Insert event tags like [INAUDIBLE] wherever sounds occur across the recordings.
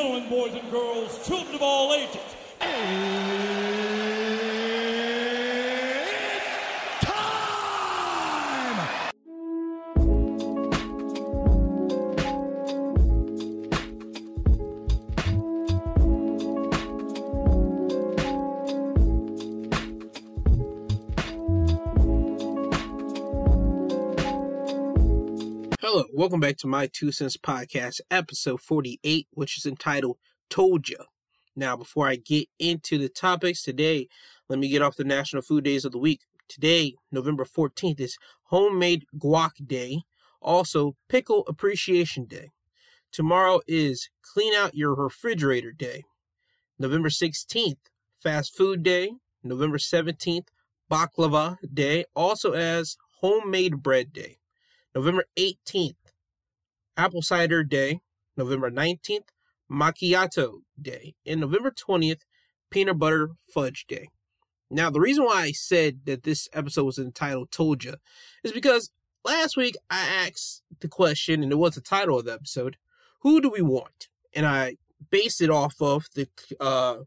gentlemen, boys and girls, children of all ages. Welcome back to my Two Cents Podcast, episode 48, which is entitled Told Ya. Now, before I get into the topics today, let me get off the National Food Days of the Week. Today, November 14th, is Homemade Guac Day, also Pickle Appreciation Day. Tomorrow is Clean Out Your Refrigerator Day. November 16th, Fast Food Day. November 17th, Baklava Day, also as Homemade Bread Day. November 18th, Apple Cider Day. November 19th, Macchiato Day. And November 20th, Peanut Butter Fudge Day. Now, the reason why I said that this episode was entitled Told Ya is because last week I asked the question, and it was the title of the episode, Who do we want? And I based it off of the uh,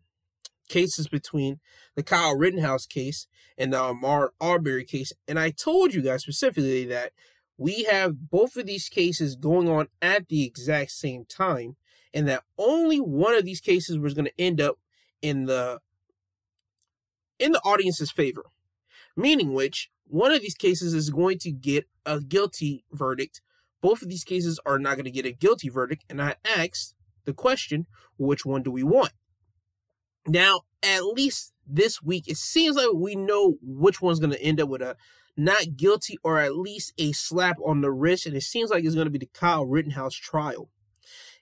cases between the Kyle Rittenhouse case and the Ahmaud Arbery case. And I told you guys specifically that we have both of these cases going on at the exact same time, and that only one of these cases was going to end up in the in the audience's favor. Meaning which one of these cases is going to get a guilty verdict. Both of these cases are not going to get a guilty verdict, and I asked the question, which one do we want? Now, at least this week, it seems like we know which one's going to end up with a not guilty or at least a slap on the wrist. And it seems like it's going to be the Kyle Rittenhouse trial.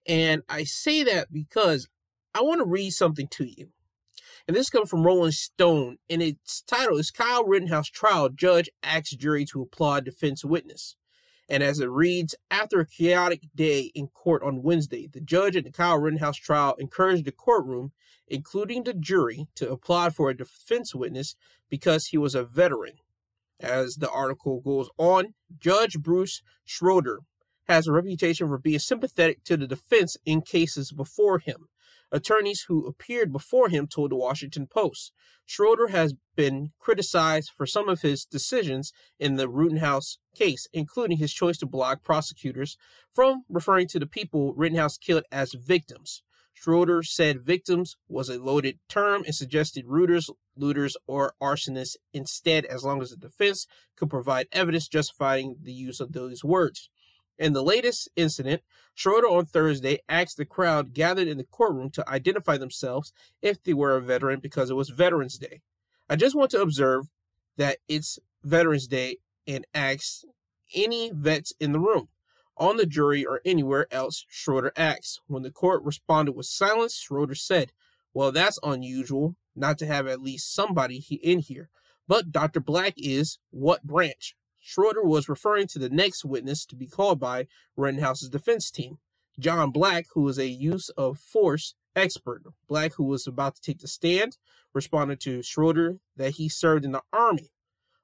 And I say that because I want to read something to you. And this comes from Rolling Stone, and its title is Kyle Rittenhouse Trial Judge Asks Jury to Applaud Defense Witness. And as it reads, after a chaotic day in court on Wednesday, the judge at the Kyle Rittenhouse trial encouraged the courtroom, including the jury, to applaud for a defense witness because he was a veteran. As the article goes on, Judge Bruce Schroeder has a reputation for being sympathetic to the defense in cases before him. Attorneys who appeared before him told the Washington Post. Schroeder has been criticized for some of his decisions in the Rittenhouse case, including his choice to block prosecutors from referring to the people Rittenhouse killed as victims. Schroeder said victims was a loaded term and suggested rooters, looters, or arsonists instead, as long as the defense could provide evidence justifying the use of those words. In the latest incident, Schroeder on Thursday asked the crowd gathered in the courtroom to identify themselves if they were a veteran because it was Veterans Day. I just want to observe that it's Veterans Day and ask any vets in the room on the jury or anywhere else, Schroeder asked. When the court responded with silence, Schroeder said, Well, that's unusual not to have at least somebody in here. But Dr. Black is what branch? Schroeder was referring to the next witness to be called by Rittenhouse's defense team, John Black, who is a use of force expert. Black, who was about to take the stand, responded to Schroeder that he served in the army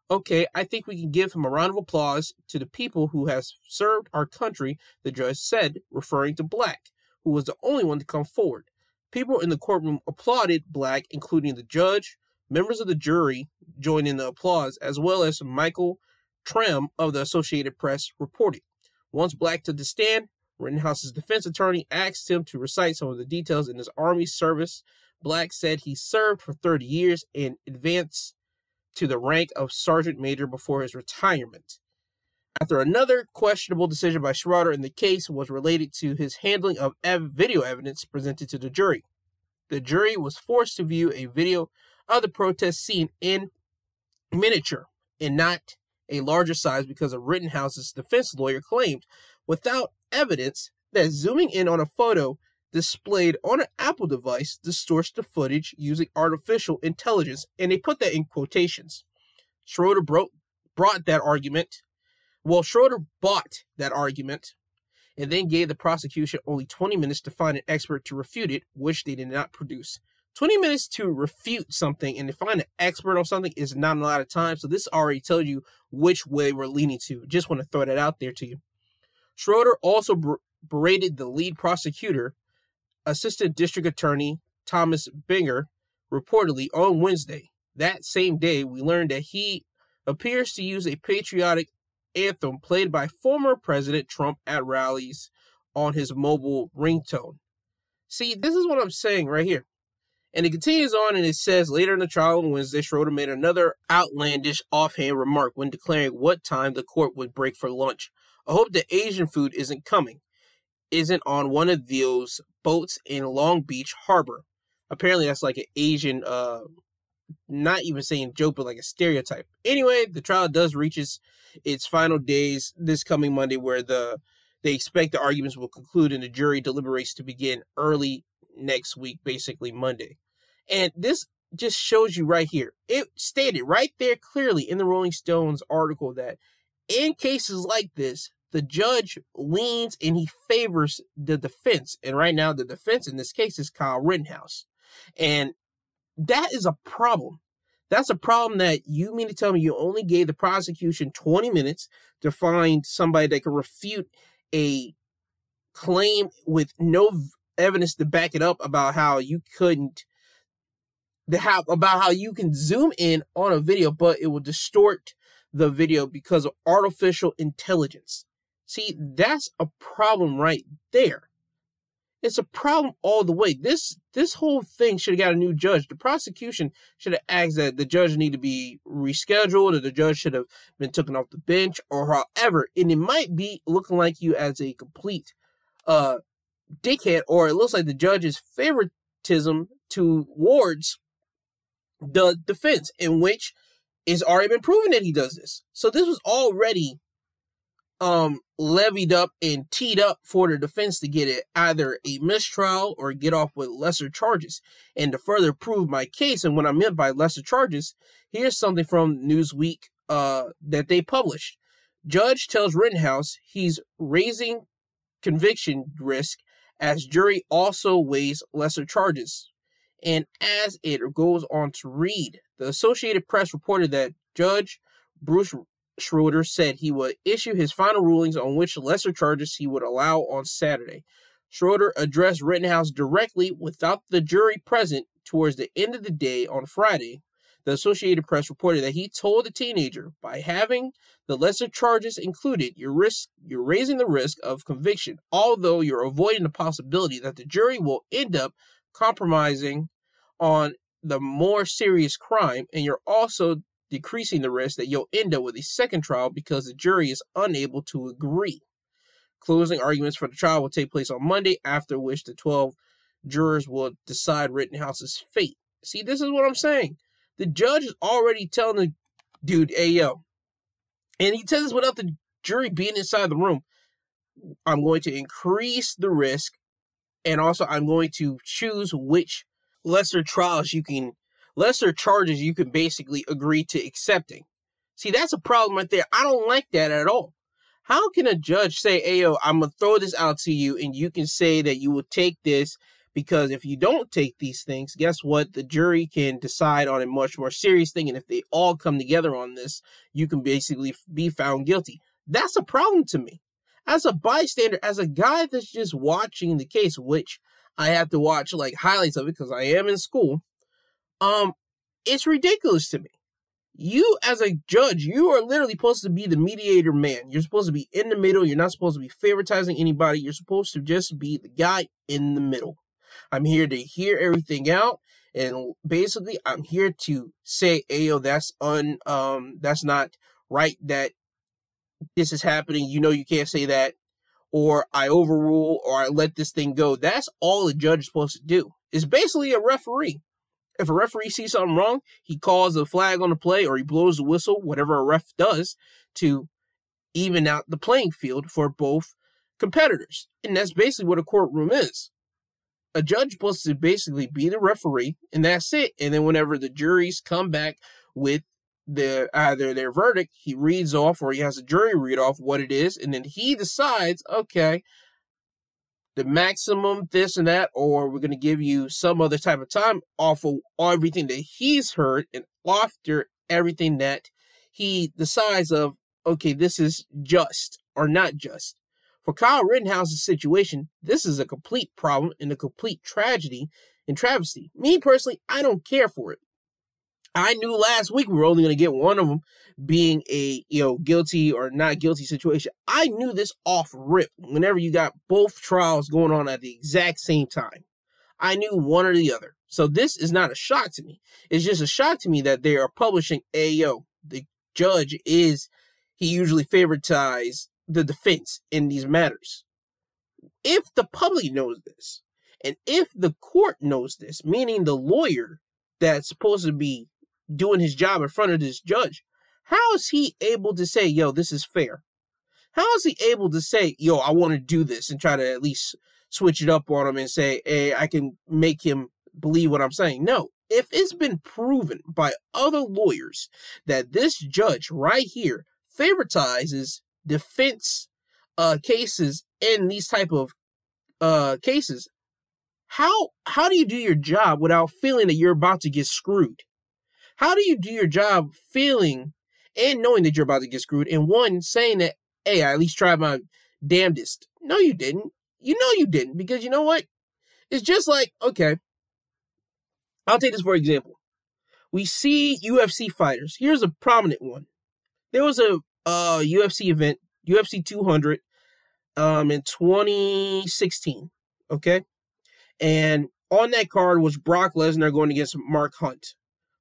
Okay, I think we can give him a round of applause to the people who has served our country, the judge said, referring to Black, who was the only one to come forward. People in the courtroom applauded Black, including the judge, members of the jury joined in the applause, as well as Michael Tarm of the Associated Press reported. Once Black took the stand, Rittenhouse's defense attorney asked him to recite some of the details in his Army service. Black said he served for 30 years in advanced to the rank of sergeant major before his retirement. After another questionable decision by Schroeder in the case was related to his handling of ev- video evidence presented to the jury. The jury was forced to view a video of the protest scene in miniature and not a larger size because of Rittenhouse's defense lawyer claimed, without evidence, that zooming in on a photo displayed on an Apple device distorts the footage using artificial intelligence, and they put that in quotations. Schroeder brought, brought that argument. Well, Schroeder bought that argument and then gave the prosecution only 20 minutes to find an expert to refute it, which they did not produce. 20 minutes to refute something and to find an expert on something is not a lot of time, so this already tells you which way we're leaning to. Just want to throw that out there to you. Schroeder also berated the lead prosecutor Assistant District Attorney Thomas Binger reportedly on Wednesday. That same day, we learned that he appears to use a patriotic anthem played by former President Trump at rallies on his mobile ringtone. See, this is what I'm saying right here. And it continues on and it says later in the trial on Wednesday, Schroeder made another outlandish offhand remark when declaring what time the court would break for lunch. I hope the Asian food isn't coming, isn't on one of those boats in Long Beach Harbor. Apparently, that's like an Asian, uh, not even saying joke, but like a stereotype. Anyway, the trial does reach its, its final days this coming Monday, where the they expect the arguments will conclude and the jury deliberates to begin early next week, basically Monday. And this just shows you right here. It stated right there clearly in the Rolling Stones article that in cases like this, the judge leans and he favors the defense. And right now, the defense in this case is Kyle Rittenhouse. And that is a problem. That's a problem that you mean to tell me you only gave the prosecution 20 minutes to find somebody that could refute a claim with no evidence to back it up about how you couldn't the how about how you can zoom in on a video but it will distort the video because of artificial intelligence. See, that's a problem right there. It's a problem all the way. This this whole thing should have got a new judge. The prosecution should have asked that the judge need to be rescheduled, or the judge should have been taken off the bench, or however. And it might be looking like you as a complete uh dickhead, or it looks like the judge's favoritism towards the defense, in which it's already been proven that he does this. So this was already um levied up and teed up for the defense to get it either a mistrial or get off with lesser charges. And to further prove my case and what I meant by lesser charges, here's something from Newsweek uh that they published. Judge tells Rittenhouse he's raising conviction risk as jury also weighs lesser charges. And as it goes on to read, the Associated Press reported that Judge Bruce Schroeder said he would issue his final rulings on which lesser charges he would allow on Saturday. Schroeder addressed Rittenhouse directly without the jury present towards the end of the day on Friday. The Associated Press reported that he told the teenager, by having the lesser charges included, you're risk you're raising the risk of conviction, although you're avoiding the possibility that the jury will end up compromising on the more serious crime, and you're also decreasing the risk that you'll end up with a second trial because the jury is unable to agree. Closing arguments for the trial will take place on Monday, after which the 12 jurors will decide Rittenhouse's fate. See, this is what I'm saying. The judge is already telling the dude, hey, yo, and he tells us without the jury being inside the room. I'm going to increase the risk, and also I'm going to choose which lesser trials you can lesser charges you can basically agree to accepting. See, that's a problem right there. I don't like that at all. How can a judge say, hey, I'm going to throw this out to you and you can say that you will take this because if you don't take these things, guess what? The jury can decide on a much more serious thing. And if they all come together on this, you can basically be found guilty. That's a problem to me. As a bystander, as a guy that's just watching the case, which I have to watch like highlights of it because I am in school. Um, it's ridiculous to me. You, as a judge, you are literally supposed to be the mediator man. You're supposed to be in the middle. You're not supposed to be favoritizing anybody. You're supposed to just be the guy in the middle. I'm here to hear everything out. And basically, I'm here to say, Ayo, that's un, um, that's not right that this is happening. You know, you can't say that. Or I overrule or I let this thing go. That's all a judge is supposed to do. It's basically a referee. If a referee sees something wrong, he calls a flag on the play or he blows the whistle, whatever a ref does, to even out the playing field for both competitors. And that's basically what a courtroom is. A judge supposed to basically be the referee, and that's it. And then whenever the juries come back with the either their verdict, he reads off or he has a jury read off what it is, and then he decides, okay, the maximum this and that, or we're going to give you some other type of time off of everything that he's heard and after everything that he decides of, okay, this is just or not just. For Kyle Rittenhouse's situation, this is a complete problem and a complete tragedy and travesty. Me personally, I don't care for it. I knew last week we were only going to get one of them being a you know guilty or not guilty situation. I knew this off rip whenever you got both trials going on at the exact same time. I knew one or the other. So this is not a shock to me. It's just a shock to me that they are publishing a yo, the judge is he usually favoritize the defense in these matters. If the public knows this, and if the court knows this, meaning the lawyer that's supposed to be doing his job in front of this judge, how is he able to say, yo, this is fair? How is he able to say, yo, I want to do this and try to at least switch it up on him and say, hey, I can make him believe what I'm saying? No. If it's been proven by other lawyers that this judge right here favoritizes defense uh, cases in these type of uh, cases, how how do you do your job without feeling that you're about to get screwed? How do you do your job feeling and knowing that you're about to get screwed? And one saying that, hey, I at least tried my damnedest. No, you didn't. You know you didn't because you know what? It's just like okay. I'll take this for example. We see UFC fighters. Here's a prominent one. There was a uh, UFC event, UFC 200, um, in 2016. Okay, and on that card was Brock Lesnar going against Mark Hunt.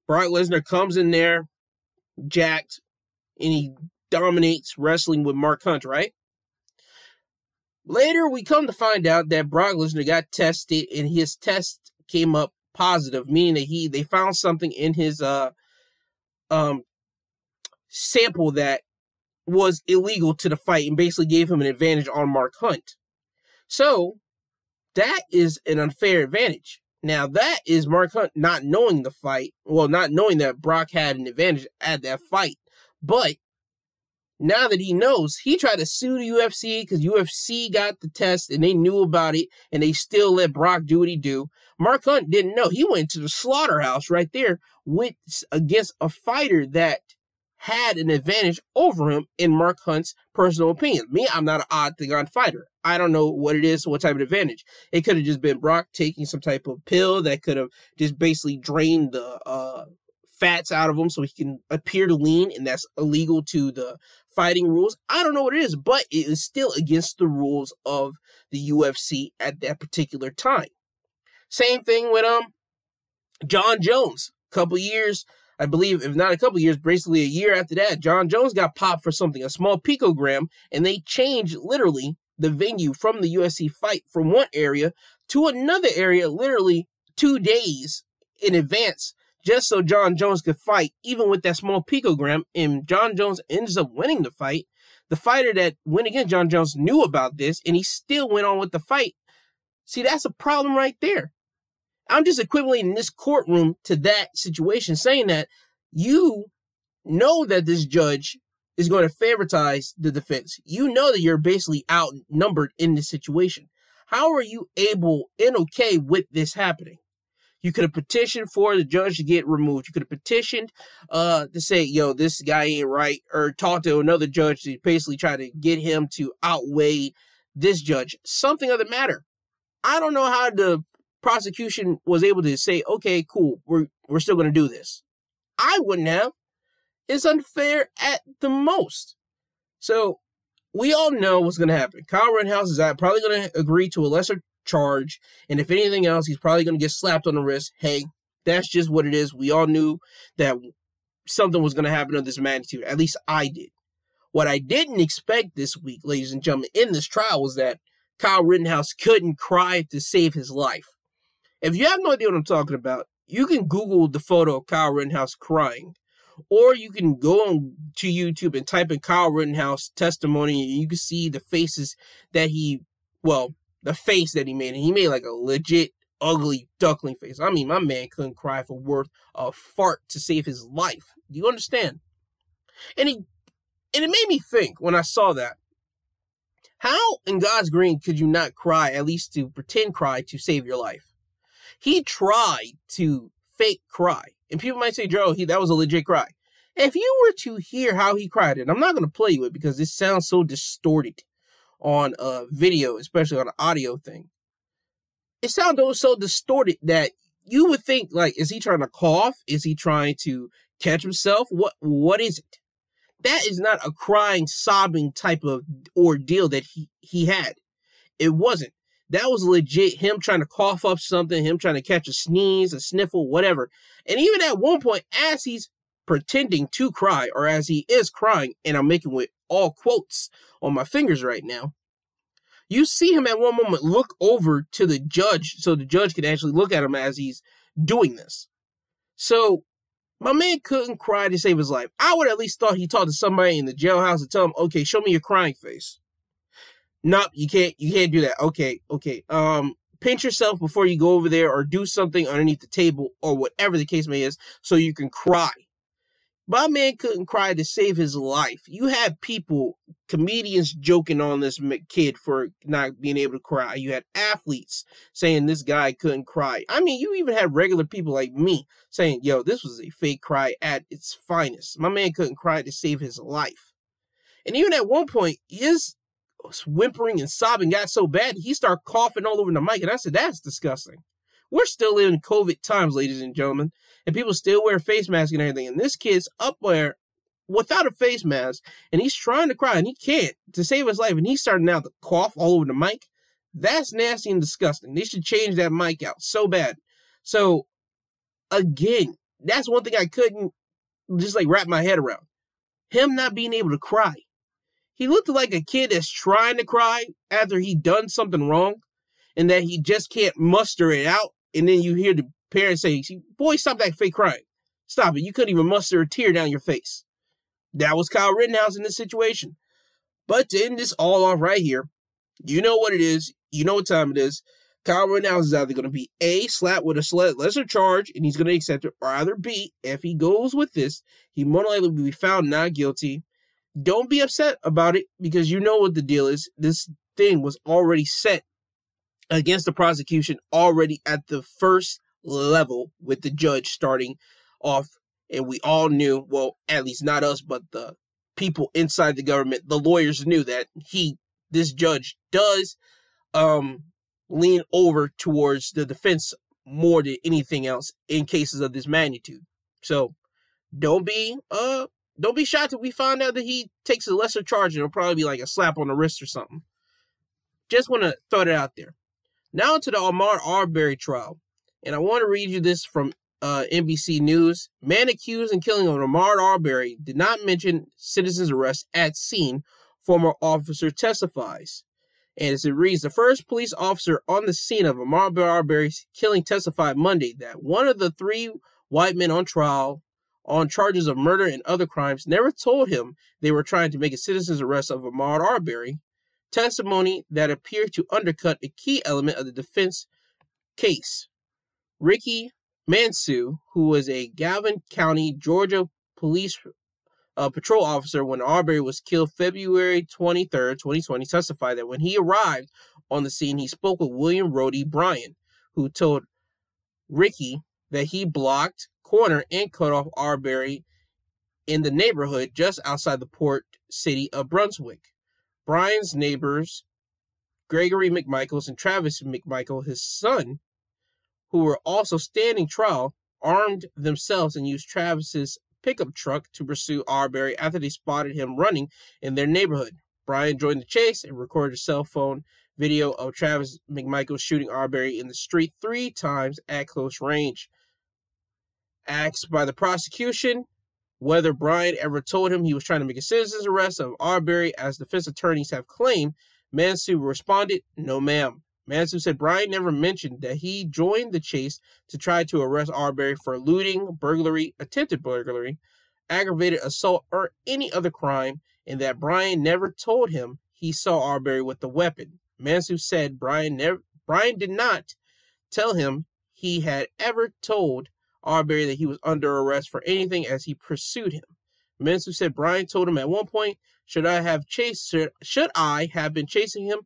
Brock Lesnar comes in there, jacked, and he dominates wrestling with Mark Hunt, right? Later, we come to find out that Brock Lesnar got tested, and his test came up positive, meaning that he they found something in his uh um sample that was illegal to the fight and basically gave him an advantage on Mark Hunt. So that is an unfair advantage. Now that is Mark Hunt not knowing the fight, well, not knowing that Brock had an advantage at that fight. But now that he knows, he tried to sue the UFC because UFC got the test and they knew about it and they still let Brock do what he do. Mark Hunt didn't know. He went to the slaughterhouse right there with against a fighter that had an advantage over him in Mark Hunt's personal opinion. Me, I'm not an odd thing on fighter. I don't know what it is, what type of advantage. It could have just been Brock taking some type of pill that could have just basically drained the uh, fats out of him so he can appear to lean, and that's illegal to the fighting rules. I don't know what it is, but it is still against the rules of the UFC at that particular time. Same thing with um Jon Jones. A couple years I believe, if not a couple years, basically a year after that, Jon Jones got popped for something, a small picogram, and they changed literally the venue from the UFC fight from one area to another area, literally two days in advance, just so Jon Jones could fight, even with that small picogram. And Jon Jones ends up winning the fight. The fighter that went against Jon Jones knew about this, and he still went on with the fight. See, that's a problem right there. I'm just equivalent in this courtroom to that situation, saying that you know that this judge is going to favoritize the defense. You know that you're basically outnumbered in this situation. How are you able and okay with this happening? You could have petitioned for the judge to get removed. You could have petitioned uh, to say, yo, this guy ain't right, or talk to another judge to basically try to get him to outweigh this judge. Something of the matter. I don't know how to prosecution was able to say, okay, cool, we're we're still going to do this. I wouldn't have. It's unfair at the most. So we all know what's going to happen. Kyle Rittenhouse is uh, probably going to agree to a lesser charge, and if anything else, he's probably going to get slapped on the wrist. Hey, that's just what it is. We all knew that something was going to happen of this magnitude. At least I did. What I didn't expect this week, ladies and gentlemen, in this trial was that Kyle Rittenhouse couldn't cry to save his life. If you have no idea what I'm talking about, you can Google the photo of Kyle Rittenhouse crying, or you can go on to YouTube and type in Kyle Rittenhouse testimony, and you can see the faces that he, well, the face that he made, and he made like a legit ugly duckling face. I mean, my man couldn't cry for worth a fart to save his life. Do you understand? And he, and it made me think when I saw that. How in God's green could you not cry, at least to pretend cry to save your life? He tried to fake cry. And people might say, Joe, he, that was a legit cry. If you were to hear how he cried, and I'm not going to play you it because this sounds so distorted on a video, especially on an audio thing. It sounded so distorted that you would think like, is he trying to cough? Is he trying to catch himself? What what is it? That is not a crying, sobbing type of ordeal that he, he had. It wasn't. That was legit him trying to cough up something, him trying to catch a sneeze, a sniffle, whatever. And even at one point, as he's pretending to cry, or as he is crying, and I'm making with all quotes on my fingers right now, you see him at one moment look over to the judge so the judge can actually look at him as he's doing this. So my man couldn't cry to save his life. I would at least thought he talked to somebody in the jailhouse to tell him, okay, show me your crying face. Nope, you can't you can't do that. Okay, okay. Um pinch yourself before you go over there or do something underneath the table or whatever the case may is so you can cry. My man couldn't cry to save his life. You had people, comedians joking on this kid for not being able to cry. You had athletes saying this guy couldn't cry. I mean, you even had regular people like me saying, yo, this was a fake cry at its finest. My man couldn't cry to save his life. And even at one point, his whimpering and sobbing got so bad, he started coughing all over the mic. And I said, that's disgusting. We're still in COVID times, ladies and gentlemen, and people still wear face masks and everything. And this kid's up there without a face mask, and he's trying to cry, and he can't to save his life, and he's starting now to cough all over the mic. That's nasty and disgusting. They should change that mic out so bad. So, again, that's one thing I couldn't just like wrap my head around. Him not being able to cry. He looked like a kid that's trying to cry after he done something wrong and that he just can't muster it out and then you hear the parents say, "Boy, stop that fake crying. Stop it. You couldn't even muster a tear down your face." That was Kyle Rittenhouse in this situation. But to end this all off right here, you know what it is. You know what time it is. Kyle Rittenhouse is either going to be A, slapped with a lesser charge, and he's going to accept it, or either B, if he goes with this, he more likely will be found not guilty. Don't be upset about it because you know what the deal is. This thing was already set against the prosecution already at the first level with the judge starting off. And we all knew, well, at least not us, but the people inside the government, the lawyers knew that he, this judge does, um, lean over towards the defense more than anything else in cases of this magnitude. So don't be, uh, don't be shocked if we find out that he takes a lesser charge and it'll probably be like a slap on the wrist or something. Just want to throw it out there. Now to the Ahmaud Arbery trial. And I want to read you this from uh, NBC News. Man accused in killing of Ahmaud Arbery did not mention citizen's arrest at scene, former officer testifies. And as it reads, the first police officer on the scene of Ahmaud Arbery's killing testified Monday that one of the three white men on trial on charges of murder and other crimes never told him they were trying to make a citizen's arrest of Ahmaud Arbery testimony that appeared to undercut a key element of the defense case. Ricky Minshew, who was a Glynn County, Georgia police uh, patrol officer when Arbery was killed February 23, 2020, testified that when he arrived on the scene, he spoke with William Roddie Bryan, who told Ricky that he blocked, cornered, and cut off Arbery in the neighborhood just outside the port city of Brunswick. Bryan's neighbors, Gregory McMichaels and Travis McMichael, his son, who were also standing trial, armed themselves and used Travis's pickup truck to pursue Arbery after they spotted him running in their neighborhood. Bryan joined the chase and recorded a cell phone video of Travis McMichael shooting Arbery in the street three times at close range. Asked by the prosecution, whether Bryan ever told him he was trying to make a citizen's arrest of Arbery, as defense attorneys have claimed, Minshew responded, No, ma'am. Minshew said Bryan never mentioned that he joined the chase to try to arrest Arbery for looting, burglary, attempted burglary, aggravated assault, or any other crime, and that Bryan never told him he saw Arbery with the weapon. Minshew said Bryan never Bryan did not tell him he had ever told Arbery that he was under arrest for anything as he pursued him. Minshew said Bryan told him at one point, should I have chased should, should I have been chasing him?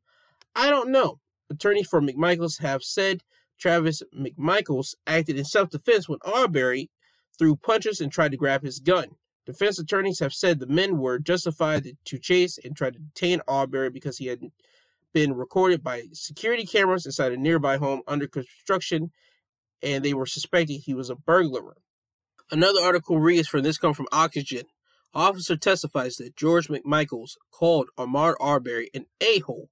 I don't know. Attorneys for McMichaels have said Travis McMichaels acted in self-defense when Arbery threw punches and tried to grab his gun. Defense attorneys have said the men were justified to chase and try to detain Arbery because he had been recorded by security cameras inside a nearby home under construction, and they were suspecting he was a burglar. Another article reads from this come from Oxygen. Officer testifies that George McMichaels called Ahmaud Arbery an a-hole,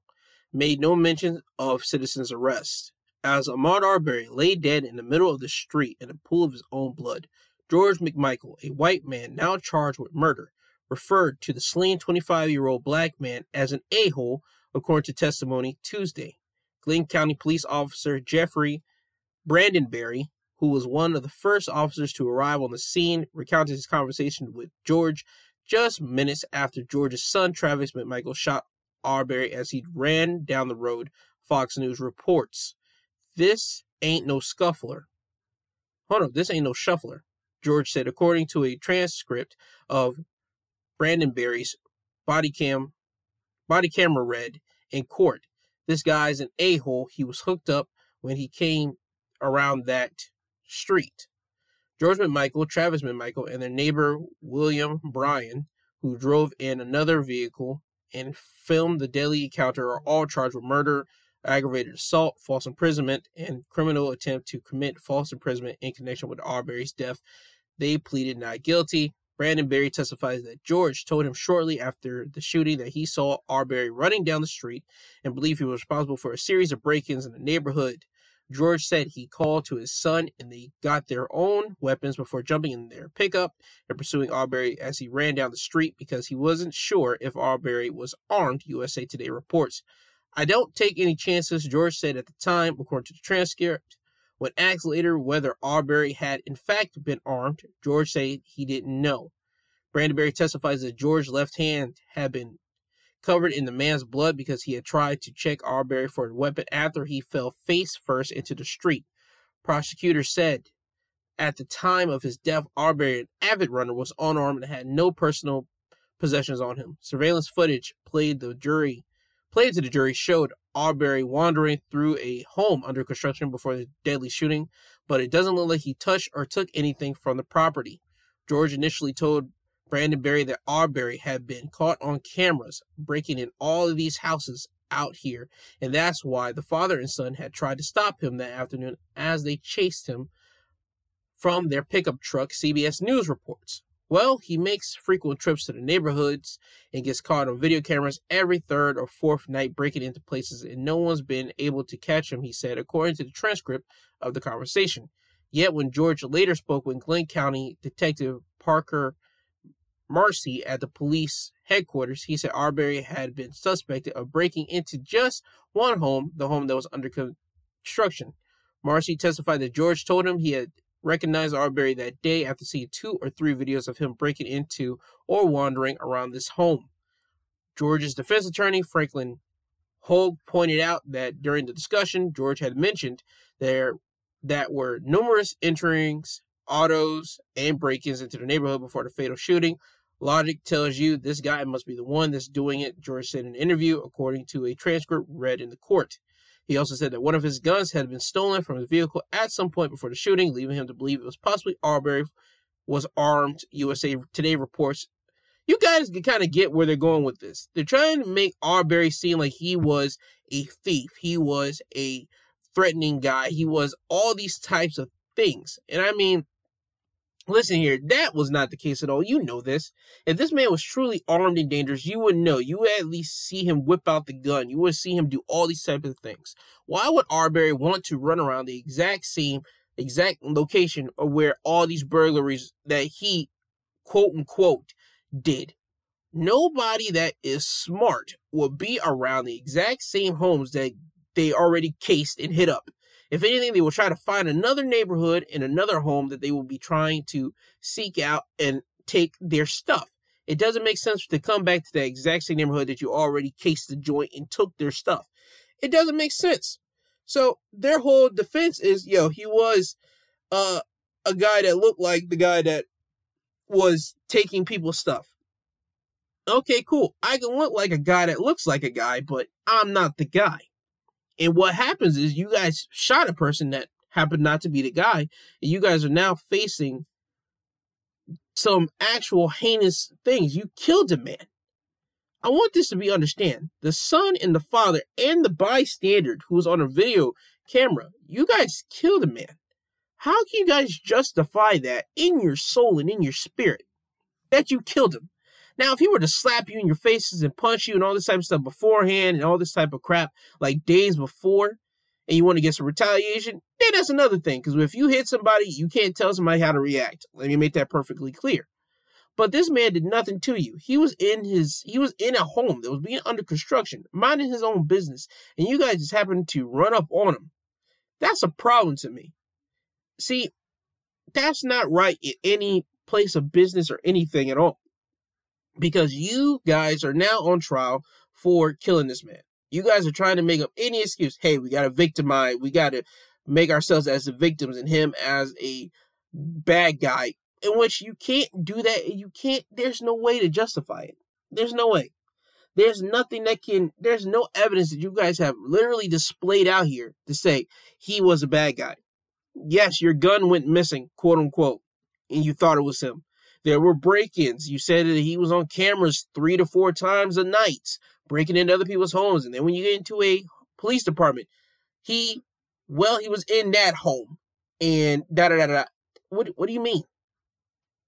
made no mention of citizen's arrest. As Ahmaud Arbery lay dead in the middle of the street in a pool of his own blood, George McMichael, a white man now charged with murder, referred to the slain 25 year old black man as an a hole, according to testimony Tuesday. Glynn County Police Officer Jeffrey Brandenberry, who was one of the first officers to arrive on the scene, recounted his conversation with George just minutes after George's son Travis McMichael shot Arbery as he ran down the road, Fox News reports. This ain't no scuffler. Hold on, this ain't no shuffler. George said, according to a transcript of Brandenberry's body cam body camera read in court. This guy's an a-hole. He was hooked up when he came around that street. George McMichael, Travis McMichael, and their neighbor William Bryan, who drove in another vehicle and filmed the deadly encounter, are all charged with murder, aggravated assault, false imprisonment, and criminal attempt to commit false imprisonment in connection with Arbery's death. They pleaded not guilty. Brandenberry testifies that George told him shortly after the shooting that he saw Arbery running down the street and believed he was responsible for a series of break ins in the neighborhood. George said he called to his son and they got their own weapons before jumping in their pickup and pursuing Arbery as he ran down the street because he wasn't sure if Arbery was armed, USA Today reports. I don't take any chances, George said at the time, according to the transcript. When asked later whether Arbery had in fact been armed, George said he didn't know. Brandenberry testifies that George's left hand had been covered in the man's blood because he had tried to check Arbery for a weapon after he fell face first into the street. Prosecutors said at the time of his death, Arbery, an avid runner, was unarmed and had no personal possessions on him. Surveillance footage played the jury played to the jury showed Arbery wandering through a home under construction before the deadly shooting, but it doesn't look like he touched or took anything from the property. George initially told Brandenberry that Arbery had been caught on cameras breaking in all of these houses out here, and that's why the father and son had tried to stop him that afternoon as they chased him from their pickup truck, CBS News reports. Well, he makes frequent trips to the neighborhoods and gets caught on video cameras every third or fourth night breaking into places, and no one's been able to catch him, he said, according to the transcript of the conversation. Yet, when George later spoke with Glynn County Detective Parker Marcy at the police headquarters, he said Arbery had been suspected of breaking into just one home, the home that was under construction. Marcy testified that George told him he had recognized Arbery that day after seeing two or three videos of him breaking into or wandering around this home. George's defense attorney, Franklin Hogue, pointed out that during the discussion, George had mentioned there that were numerous enterings, autos, and break-ins into the neighborhood before the fatal shooting. Logic tells you this guy must be the one that's doing it, George said in an interview, according to a transcript read in the court. He also said that one of his guns had been stolen from his vehicle at some point before the shooting, leaving him to believe it was possibly Arbery was armed. USA Today reports. You guys can kind of get where they're going with this. They're trying to make Arbery seem like he was a thief. He was a threatening guy. He was all these types of things. And I mean, Listen here, that was not the case at all. You know this. If this man was truly armed and dangerous, you would know. You would at least see him whip out the gun. You would see him do all these types of things. Why would Arbery want to run around the exact same, exact location of where all these burglaries that he, quote unquote, did? Nobody that is smart will be around the exact same homes that they already cased and hit up. If anything, they will try to find another neighborhood in another home that they will be trying to seek out and take their stuff. It doesn't make sense to come back to that exact same neighborhood that you already cased the joint and took their stuff. It doesn't make sense. So their whole defense is, yo, he was uh, a guy that looked like the guy that was taking people's stuff. Okay, cool. I can look like a guy that looks like a guy, but I'm not the guy. And what happens is you guys shot a person that happened not to be the guy, and you guys are now facing some actual heinous things. You killed a man. I want this to be understand. The son and the father and the bystander who was on a video camera, you guys killed a man. How can you guys justify that in your soul and in your spirit that you killed him? Now, if he were to slap you in your faces and punch you and all this type of stuff beforehand and all this type of crap like days before, and you want to get some retaliation, then that's another thing. Because if you hit somebody, you can't tell somebody how to react. Let me make that perfectly clear. But this man did nothing to you. He was in his he was in a home that was being under construction, minding his own business, and you guys just happened to run up on him. That's a problem to me. See, that's not right in any place of business or anything at all. Because you guys are now on trial for killing this man. You guys are trying to make up any excuse. Hey, we got to victimize. We got to make ourselves as the victims and him as a bad guy in which you can't do that. You can't, there's no way to justify it. There's no way. There's nothing that can, there's no evidence that you guys have literally displayed out here to say he was a bad guy. Yes, your gun went missing, quote unquote, and you thought it was him. There were break ins. You said that he was on cameras three to four times a night, breaking into other people's homes. And then when you get into a police department, he, well, he was in that home and da da da da. What, what do you mean?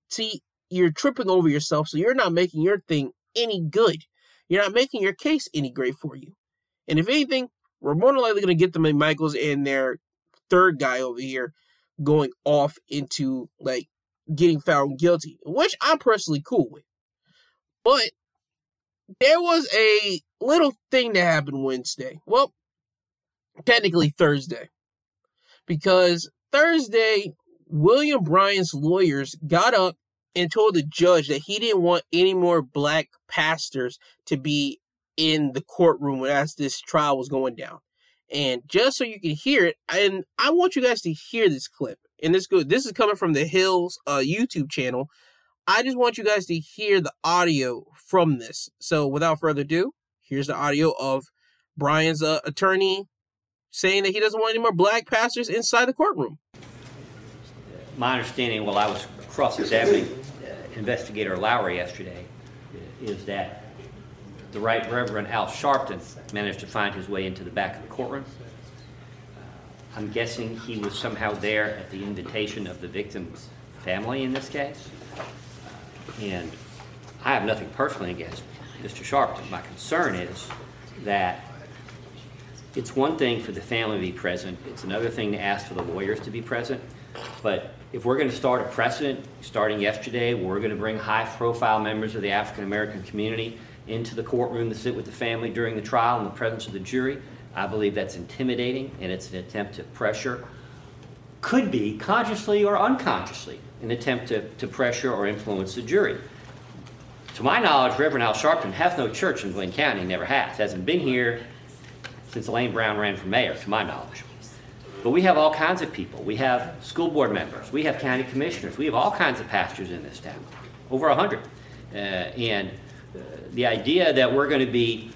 See, you're tripping over yourself, so you're not making your thing any good. You're not making your case any great for you. And if anything, we're more than likely going to get the Michaels and their third guy over here going off into like getting found guilty, which I'm personally cool with. But there was a little thing that happened Wednesday. Well, technically Thursday. Because Thursday, William Bryan's lawyers got up and told the judge that he didn't want any more black pastors to be in the courtroom as this trial was going down. And just so you can hear it, and I want you guys to hear this clip. And this good. This is coming from the Hills uh, YouTube channel. I just want you guys to hear the audio from this. So without further ado, here's the audio of Bryan's uh, attorney saying that he doesn't want any more black pastors inside the courtroom. My understanding, while I was cross-examining uh, investigator Lowry yesterday, is that the Right Reverend Al Sharpton managed to find his way into the back of the courtroom. I'm guessing he was somehow there at the invitation of the victim's family in this case. And I have nothing personally against Mr. Sharpton. My concern is that it's one thing for the family to be present, it's another thing to ask for the lawyers to be present. But if we're going to start a precedent, starting yesterday, we're going to bring high-profile members of the African American community into the courtroom to sit with the family during the trial in the presence of the jury. I believe that's intimidating and it's an attempt to pressure, could be consciously or unconsciously, an attempt to, to pressure or influence the jury. To my knowledge, Reverend Al Sharpton has no church in Glynn County, never has. Hasn't been here since Elaine Brown ran for mayor, to my knowledge. But we have all kinds of people. We have school board members. We have county commissioners. We have all kinds of pastors in this town, over a 100. Uh, and uh, the idea that we're going to be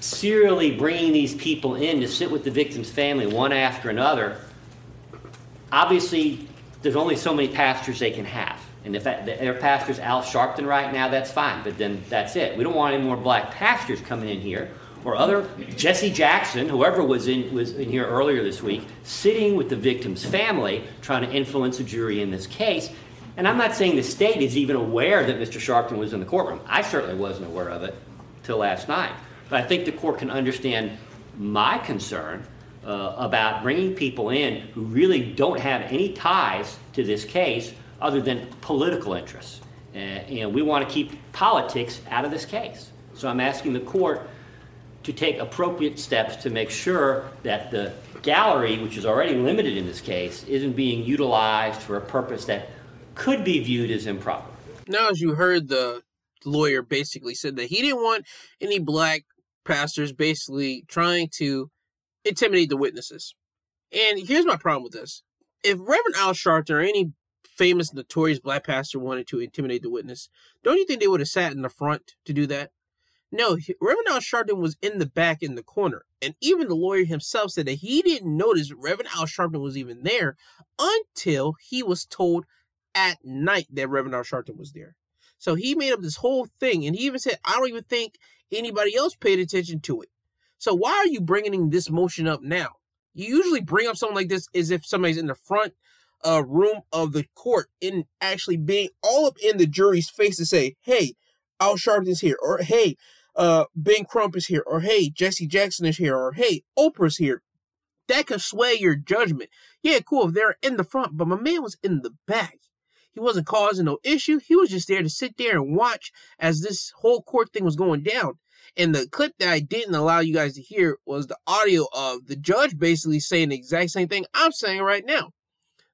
serially bringing these people in to sit with the victim's family one after another, obviously, there's only so many pastors they can have. And if that, their pastor's Al Sharpton right now, that's fine, but then that's it. We don't want any more black pastors coming in here or other Jesse Jackson, whoever was in was in here earlier this week, sitting with the victim's family, trying to influence a jury in this case. And I'm not saying the state is even aware that Mr. Sharpton was in the courtroom. I certainly wasn't aware of it till last night. But I think the court can understand my concern uh, about bringing people in who really don't have any ties to this case other than political interests. Uh, and we want to keep politics out of this case. So I'm asking the court to take appropriate steps to make sure that the gallery, which is already limited in this case, isn't being utilized for a purpose that could be viewed as improper. Now, as you heard, the lawyer basically said that he didn't want any black pastors basically trying to intimidate the witnesses. And here's my problem with this. If Reverend Al Sharpton or any famous, notorious black pastor wanted to intimidate the witness, don't you think they would have sat in the front to do that? No, Reverend Al Sharpton was in the back in the corner. And even the lawyer himself said that he didn't notice Reverend Al Sharpton was even there until he was told at night that Reverend Al Sharpton was there. So he made up this whole thing, and he even said, "I don't even think anybody else paid attention to it." So why are you bringing this motion up now? You usually bring up something like this as if somebody's in the front uh, room of the court in actually being all up in the jury's face to say, "Hey, Al Sharpton's here," or "Hey, uh, Ben Crump is here," or "Hey, Jesse Jackson is here," or "Hey, Oprah's here." That could sway your judgment. Yeah, cool if they're in the front, but my man was in the back. He wasn't causing no issue. He was just there to sit there and watch as this whole court thing was going down. And the clip that I didn't allow you guys to hear was the audio of the judge basically saying the exact same thing I'm saying right now.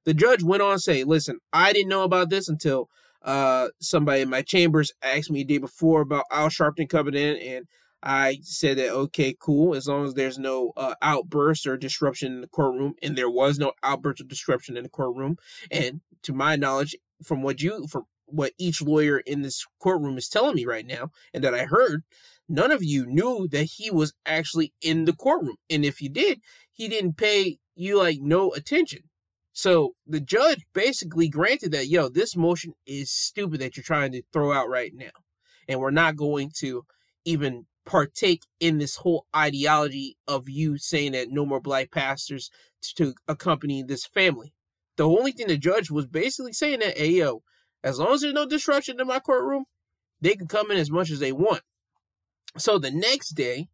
The judge went on to say, listen, I didn't know about this until uh, somebody in my chambers asked me a day before about Al Sharpton coming in, and I said that okay, cool, as long as there's no uh, outburst or disruption in the courtroom, and there was no outburst or disruption in the courtroom. And to my knowledge, from what you from what each lawyer in this courtroom is telling me right now, and that I heard, none of you knew that he was actually in the courtroom. And if you did, he didn't pay you like no attention. So the judge basically granted that, yo, this motion is stupid that you're trying to throw out right now. And we're not going to even partake in this whole ideology of you saying that no more black pastors to accompany this family. The only thing the judge was basically saying that, hey, yo, as long as there's no disruption in my courtroom, they can come in as much as they want. So the next day,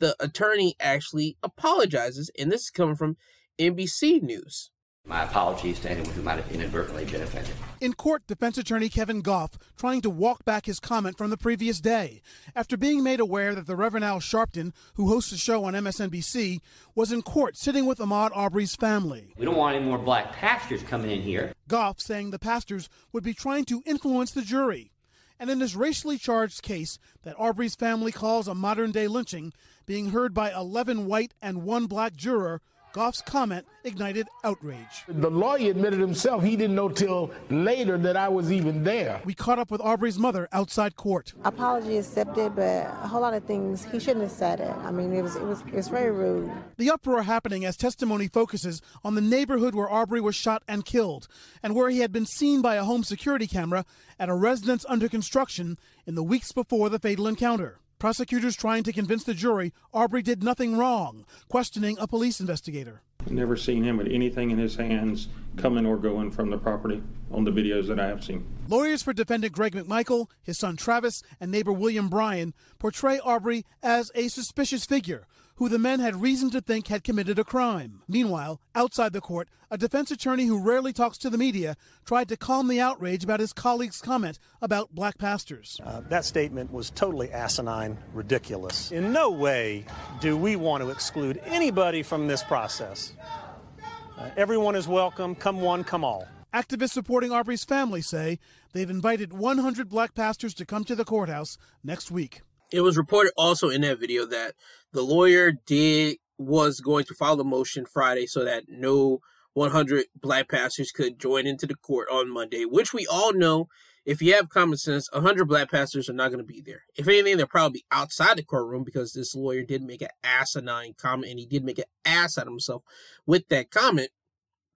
the attorney actually apologizes, and this is coming from NBC News. My apologies to anyone who might have inadvertently been offended. In court, defense attorney Kevin Gough trying to walk back his comment from the previous day after being made aware that the Reverend Al Sharpton, who hosts a show on MSNBC, was in court sitting with Ahmaud Arbery's family. We don't want any more black pastors coming in here. Goff saying the pastors would be trying to influence the jury. And in this racially charged case that Arbery's family calls a modern day lynching, being heard by 11 white and one black juror, Gough's comment ignited outrage. The lawyer admitted himself he didn't know till later that I was even there. We caught up with Arbery's mother outside court. Apology accepted, but a whole lot of things he shouldn't have said it. I mean, it was it was it was very rude. The uproar happening as testimony focuses on the neighborhood where Aubrey was shot and killed, and where he had been seen by a home security camera at a residence under construction in the weeks before the fatal encounter. Prosecutors trying to convince the jury Arbery did nothing wrong, questioning a police investigator. Never seen him with anything in his hands coming or going from the property on the videos that I have seen. Lawyers for defendant Greg McMichael, his son Travis, and neighbor William Bryan portray Arbery as a suspicious figure who the men had reason to think had committed a crime. Meanwhile, outside the court, a defense attorney who rarely talks to the media tried to calm the outrage about his colleague's comment about black pastors. Uh, that statement was totally asinine, ridiculous. In no way do we want to exclude anybody from this process. Uh, everyone is welcome. Come one, come all. Activists supporting Arbery's family say they've invited 100 black pastors to come to the courthouse next week. It was reported also in that video that the lawyer did was going to file a motion Friday so that no 100 black pastors could join into the court on Monday, which we all know if you have common sense, 100 black pastors are not going to be there. If anything, they're probably outside the courtroom because this lawyer did make an asinine comment and he did make an ass out of himself with that comment.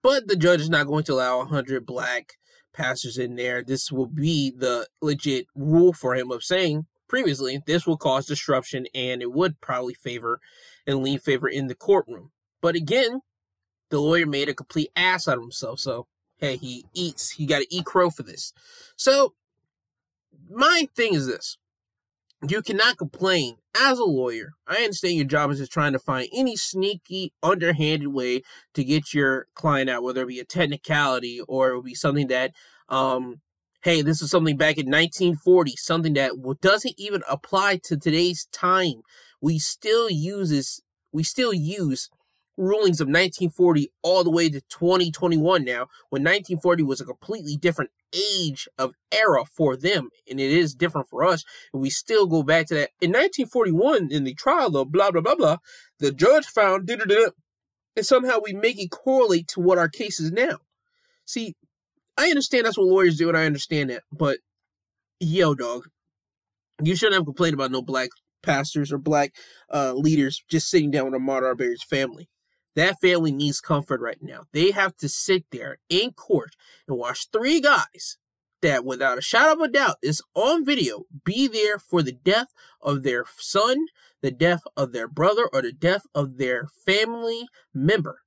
But the judge is not going to allow 100 black pastors in there. This will be the legit rule for him of saying, previously, this will cause disruption and it would probably favor and lean favor in the courtroom. But again, the lawyer made a complete ass out of himself. So, hey, he eats, he got to eat crow for this. So, my thing is this you cannot complain as a lawyer. I understand your job is just trying to find any sneaky, underhanded way to get your client out, whether it be a technicality or it will be something that um, hey, this is something back in 1940, something that doesn't even apply to today's time. We still uses we still use rulings of 1940 all the way to 2021 now, when 1940 was a completely different age of era for them, and it is different for us. And we still go back to that. In 1941, in the trial of blah blah blah blah, the judge found and somehow we make it correlate to what our case is now. See, I understand that's what lawyers do, and I understand that. But yo, dog, you shouldn't have complained about no black pastors or black uh, leaders just sitting down with Ahmaud Arbery's family. That family needs comfort right now. They have to sit there in court and watch three guys that, without a shadow of a doubt, is on video, be there for the death of their son, the death of their brother, or the death of their family member.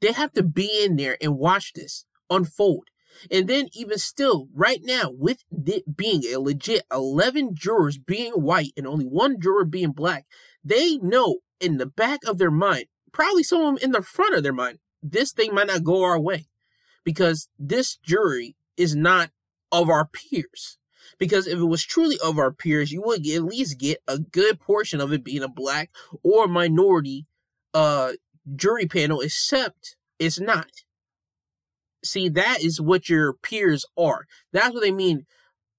They have to be in there and watch this unfold. And then, even still, right now, with it being a legit 11 jurors being white and only one juror being black, they know in the back of their mind, probably some of them in the front of their mind, this thing might not go our way because this jury is not of our peers. Because if it was truly of our peers, you would at least get a good portion of it being a black or minority uh, jury panel, except it's not. See, that is what your peers are. That's what they mean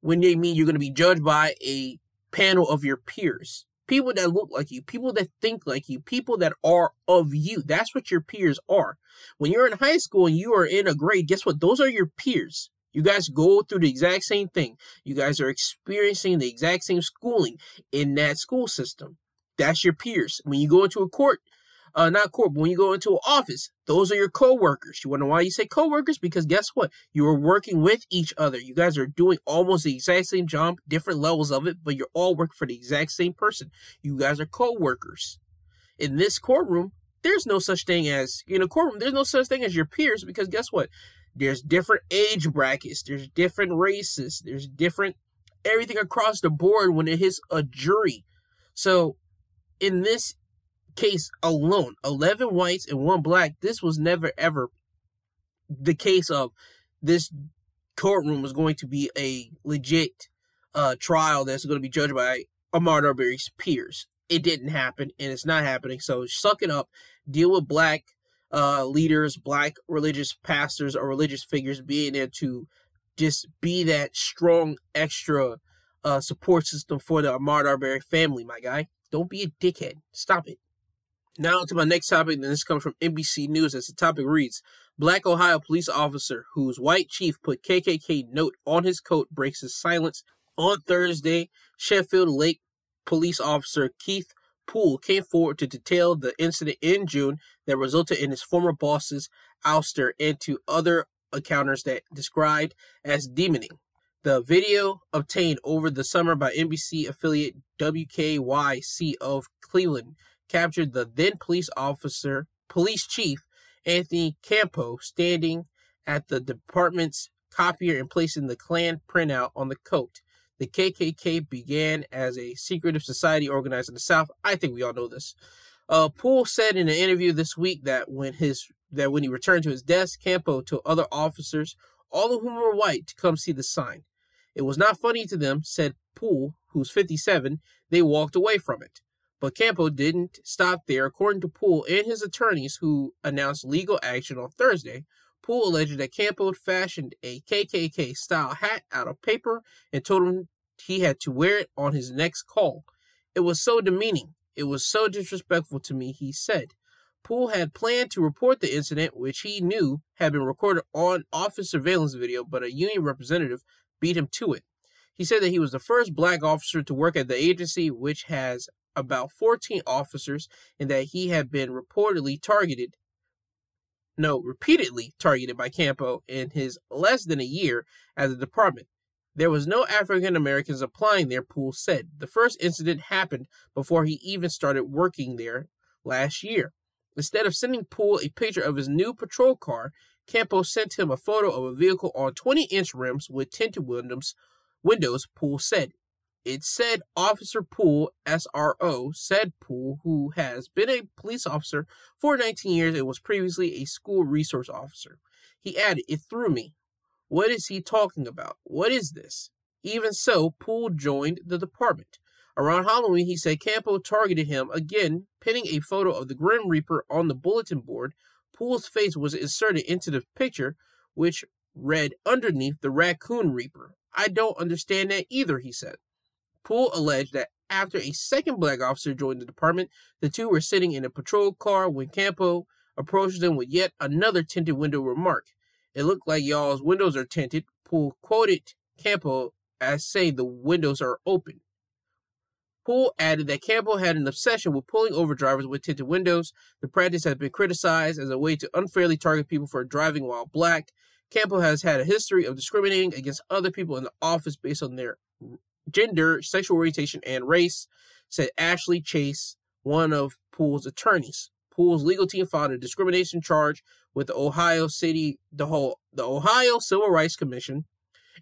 when they mean you're going to be judged by a panel of your peers. People that look like you, people that think like you, people that are of you. That's what your peers are. When you're in high school and you are in a grade, guess what? Those are your peers. You guys go through the exact same thing. You guys are experiencing the exact same schooling in that school system. That's your peers. When you go into a court, uh, not court, but when you go into an office, those are your coworkers. You know why you say coworkers? Because guess what? You are working with each other. You guys are doing almost the exact same job, different levels of it, but you're all working for the exact same person. You guys are coworkers. In this courtroom, there's no such thing as in a courtroom. There's no such thing as your peers because guess what? There's different age brackets. There's different races. There's different everything across the board when it hits a jury. So in this case alone, 11 whites and one black, this was never ever the case of this courtroom was going to be a legit uh, trial that's going to be judged by Ahmaud Arbery's peers. It didn't happen, and it's not happening. So suck it up. Deal with black uh, leaders, black religious pastors or religious figures being there to just be that strong extra uh, support system for the Ahmaud Arbery family, my guy. Don't be a dickhead. Stop it. Now to my next topic, and this comes from NBC News as the topic reads Black Ohio police officer whose white chief put KKK note on his coat breaks his silence. On Thursday, Sheffield Lake police officer Keith Poole came forward to detail the incident in June that resulted in his former boss's ouster and to other encounters that described as demoning. The video obtained over the summer by NBC affiliate WKYC of Cleveland captured the then police officer, police chief Anthony Campo, standing at the department's copier and placing the Klan printout on the coat. The KKK began as a secretive society organized in the South. I think we all know this. Uh, Poole said in an interview this week that when his that when he returned to his desk, Campo told other officers, all of whom were white, to come see the sign. It was not funny to them, said Poole, who's 57. They walked away from it. But Campo didn't stop there. According to Poole and his attorneys, who announced legal action on Thursday, Poole alleged that Campo fashioned a KKK style hat out of paper and told him he had to wear it on his next call. It was so demeaning. It was so disrespectful to me, he said. Poole had planned to report the incident, which he knew had been recorded on office surveillance video, but a union representative beat him to it. He said that he was the first black officer to work at the agency, which has about 14 officers and that he had been reportedly targeted, no, repeatedly targeted by Campo in his less than a year at the department. There was no African Americans applying there, Poole said. The first incident happened before he even started working there last year. Instead of sending Poole a picture of his new patrol car, Campo sent him a photo of a vehicle on 20 inch rims with tinted windows, windows, Poole said. It said Officer Poole, SRO, said Poole, who has been a police officer for 19 years and was previously a school resource officer. He added, It threw me. What is he talking about? What is this? Even so, Poole joined the department. Around Halloween, he said Campo targeted him again, pinning a photo of the Grim Reaper on the bulletin board. Poole's face was inserted into the picture, which read underneath the Raccoon Reaper. I don't understand that either, he said. Poole alleged that after a second black officer joined the department, the two were sitting in a patrol car when Campo approached them with yet another tinted window remark. It looked like y'all's windows are tinted. Poole quoted Campo as saying the windows are open. Poole added that Campbell had an obsession with pulling over drivers with tinted windows. The practice has been criticized as a way to unfairly target people for driving while black. Campbell has had a history of discriminating against other people in the office based on their gender, sexual orientation, and race, said Ashley Chase, one of Poole's attorneys. Poole's legal team filed a discrimination charge with the Ohio City, the whole, the Ohio Civil Rights Commission,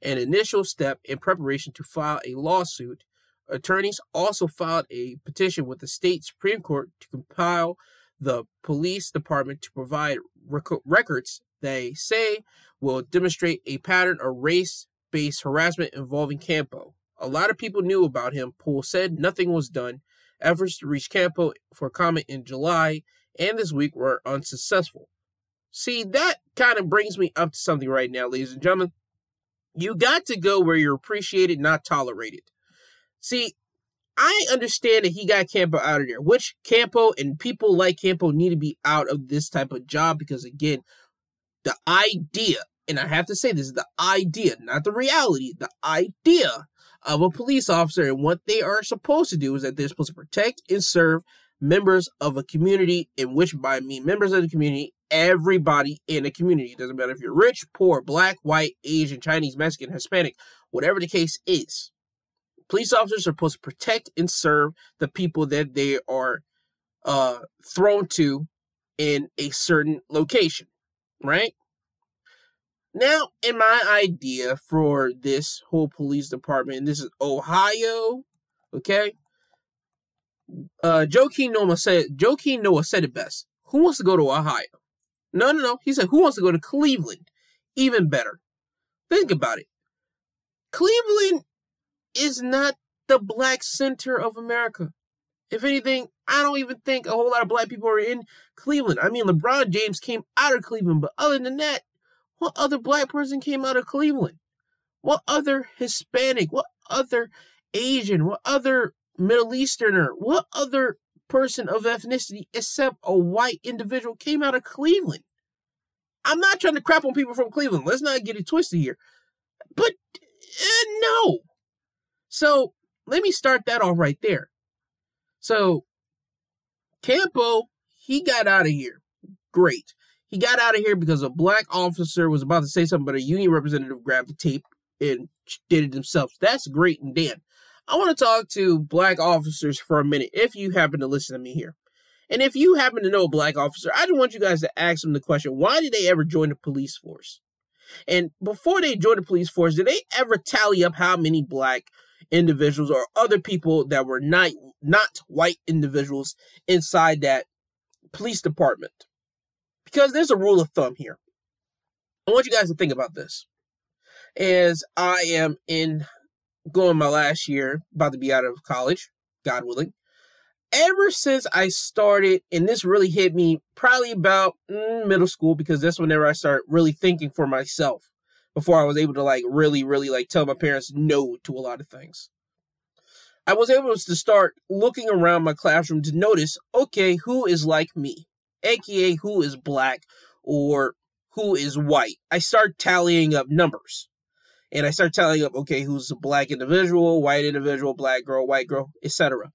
an initial step in preparation to file a lawsuit. Attorneys also filed a petition with the state Supreme Court to compile the police department to provide rec- records they say will demonstrate a pattern of race based harassment involving Campo. A lot of people knew about him. Poole said nothing was done. Efforts to reach Campo for comment in July and this week were unsuccessful. See, that kind of brings me up to something right now, ladies and gentlemen. You got to go where you're appreciated, not tolerated. See, I understand that he got Campo out of there, which Campo and people like Campo need to be out of this type of job because, again, the idea, and I have to say this is the idea, not the reality, the idea of a police officer and what they are supposed to do is that they're supposed to protect and serve members of a community, in which by me, members of the community, everybody in a community. It doesn't matter if you're rich, poor, black, white, Asian, Chinese, Mexican, Hispanic, whatever the case is. Police officers are supposed to protect and serve the people that they are uh, thrown to in a certain location, right? Now, in my idea for this whole police department, this is Ohio, okay? Uh, Joakim Noah said Joakim Noah said it best. Who wants to go to Ohio? No, no, no. He said, who wants to go to Cleveland? Even better. Think about it. Cleveland is not the black center of America. If anything, I don't even think a whole lot of black people are in Cleveland. I mean, LeBron James came out of Cleveland, but other than that, what other black person came out of Cleveland? What other Hispanic? What other Asian? What other Middle Easterner? What other person of ethnicity except a white individual came out of Cleveland? I'm not trying to crap on people from Cleveland. Let's not get it twisted here. But uh, no. So let me start that off right there. So Campo, he got out of here. Great. He got out of here because a black officer was about to say something, but a union representative grabbed the tape and did it himself. That's great and Dan. I want to talk to black officers for a minute if you happen to listen to me here. And if you happen to know a black officer, I just want you guys to ask them the question why did they ever join the police force? And before they joined the police force, did they ever tally up how many black individuals or other people that were not not white individuals inside that police department? Because there's a rule of thumb here. I want you guys to think about this. As I am in going my last year, about to be out of college, God willing. Ever since I started, and this really hit me probably about mm, middle school because that's whenever I start really thinking for myself before I was able to like really, really like tell my parents no to a lot of things. I was able to start looking around my classroom to notice, okay, who is like me, aka who is black or who is white. I start tallying up numbers and I start tallying up, okay, who's a black individual, white individual, black girl, white girl, etc.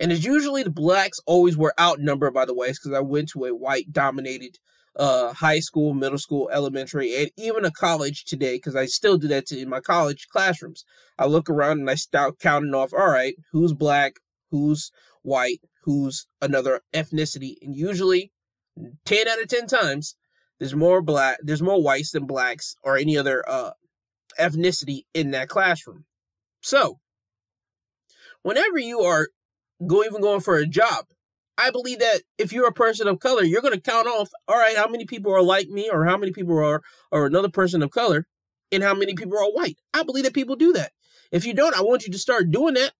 And it's usually the blacks always were outnumbered by the whites because I went to a white dominated uh, high school, middle school, elementary, and even a college today because I still do that to, in my college classrooms. I look around and I start counting off, all right, who's black, who's white, who's another ethnicity, and usually 10 out of 10 times there's more black there's more whites than blacks or any other uh ethnicity in that classroom. So, whenever you are go even going for a job, I believe that if you're a person of color, you're going to count off, all right, how many people are like me or how many people are or another person of color and how many people are white. I believe that people do that. If you don't, I want you to start doing that.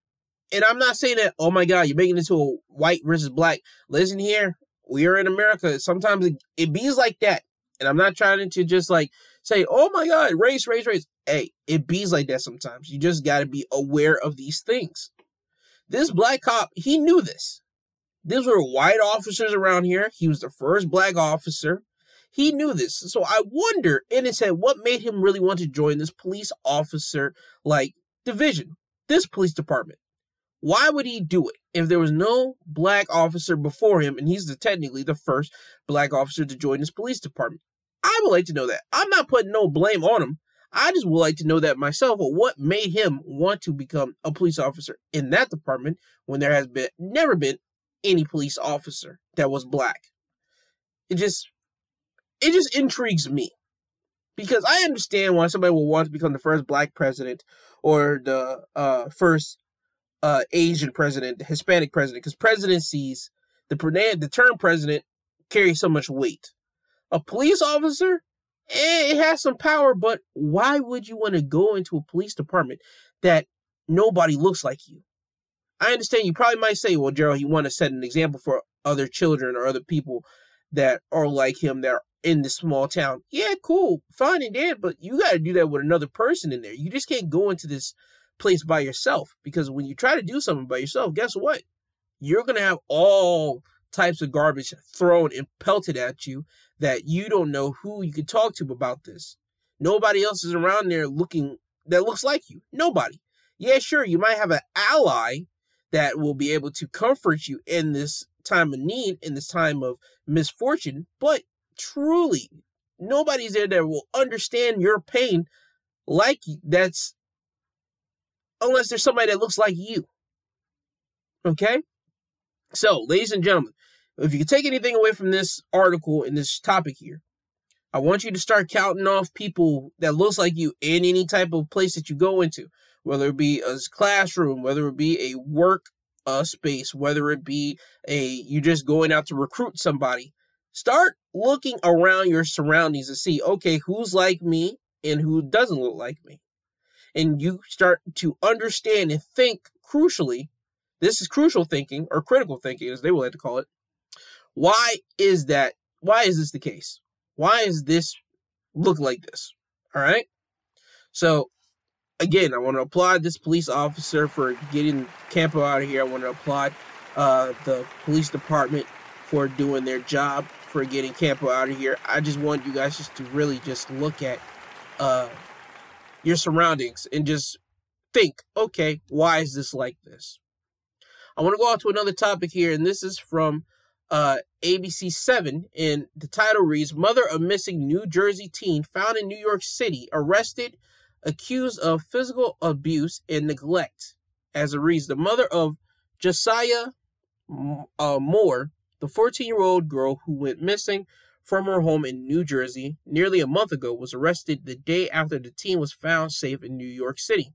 And I'm not saying that, oh my God, you're making it to a white versus black. Listen here, we are in America. Sometimes it, it bees like that. And I'm not trying to just like say, oh my God, race, race, race. Hey, it bees like that sometimes. You just got to be aware of these things. This black cop, he knew this. These were white officers around here. He was the first black officer. He knew this. So I wonder in his head what made him really want to join this police officer like division, this police department. Why would he do it if there was no black officer before him and he's the, technically the first black officer to join this police department? I would like to know that. I'm not putting no blame on him. I just would like to know that myself. But what made him want to become a police officer in that department when there has been never been any police officer that was black? It just it just intrigues me because I understand why somebody will want to become the first black president or the uh, first uh, Asian president, the Hispanic president, because presidencies, the the term president carries so much weight. A police officer, eh, it has some power, but why would you want to go into a police department that nobody looks like you? I understand you probably might say, well, Gerald, you want to set an example for other children or other people that are like him that are in this small town. Yeah, cool, fine and dead, but you got to do that with another person in there. You just can't go into this place by yourself because when you try to do something by yourself, guess what? You're going to have all types of garbage thrown and pelted at you that you don't know who you can talk to about this. Nobody else is around there looking that looks like you. Nobody. Yeah, sure, you might have an ally that will be able to comfort you in this time of need, in this time of misfortune, but truly, nobody's there that will understand your pain like that's unless there's somebody that looks like you. Okay? So, ladies and gentlemen, if you can take anything away from this article and this topic here, I want you to start counting off people that looks like you in any type of place that you go into, whether it be a classroom, whether it be a work uh, space, whether it be a you just going out to recruit somebody. Start looking around your surroundings to see, okay, who's like me and who doesn't look like me and you start to understand and think crucially. This is crucial thinking or critical thinking, as they would like to call it. Why is that? Why is this the case? Why is this look like this? All right. So, again, I want to applaud this police officer for getting Campo out of here. I want to applaud uh, the police department for doing their job, for getting Campo out of here. I just want you guys just to really just look at uh, your surroundings and just think, okay, why is this like this? I want to go on to another topic here, and this is from uh, ABC 7, and the title reads Mother of Missing New Jersey Teen Found in New York City Arrested, Accused of Physical Abuse and Neglect. As a reason, the mother of Jashyah uh, Moore, the 14 year old girl who went missing from her home in New Jersey nearly a month ago was arrested the day after the teen was found safe in New York City.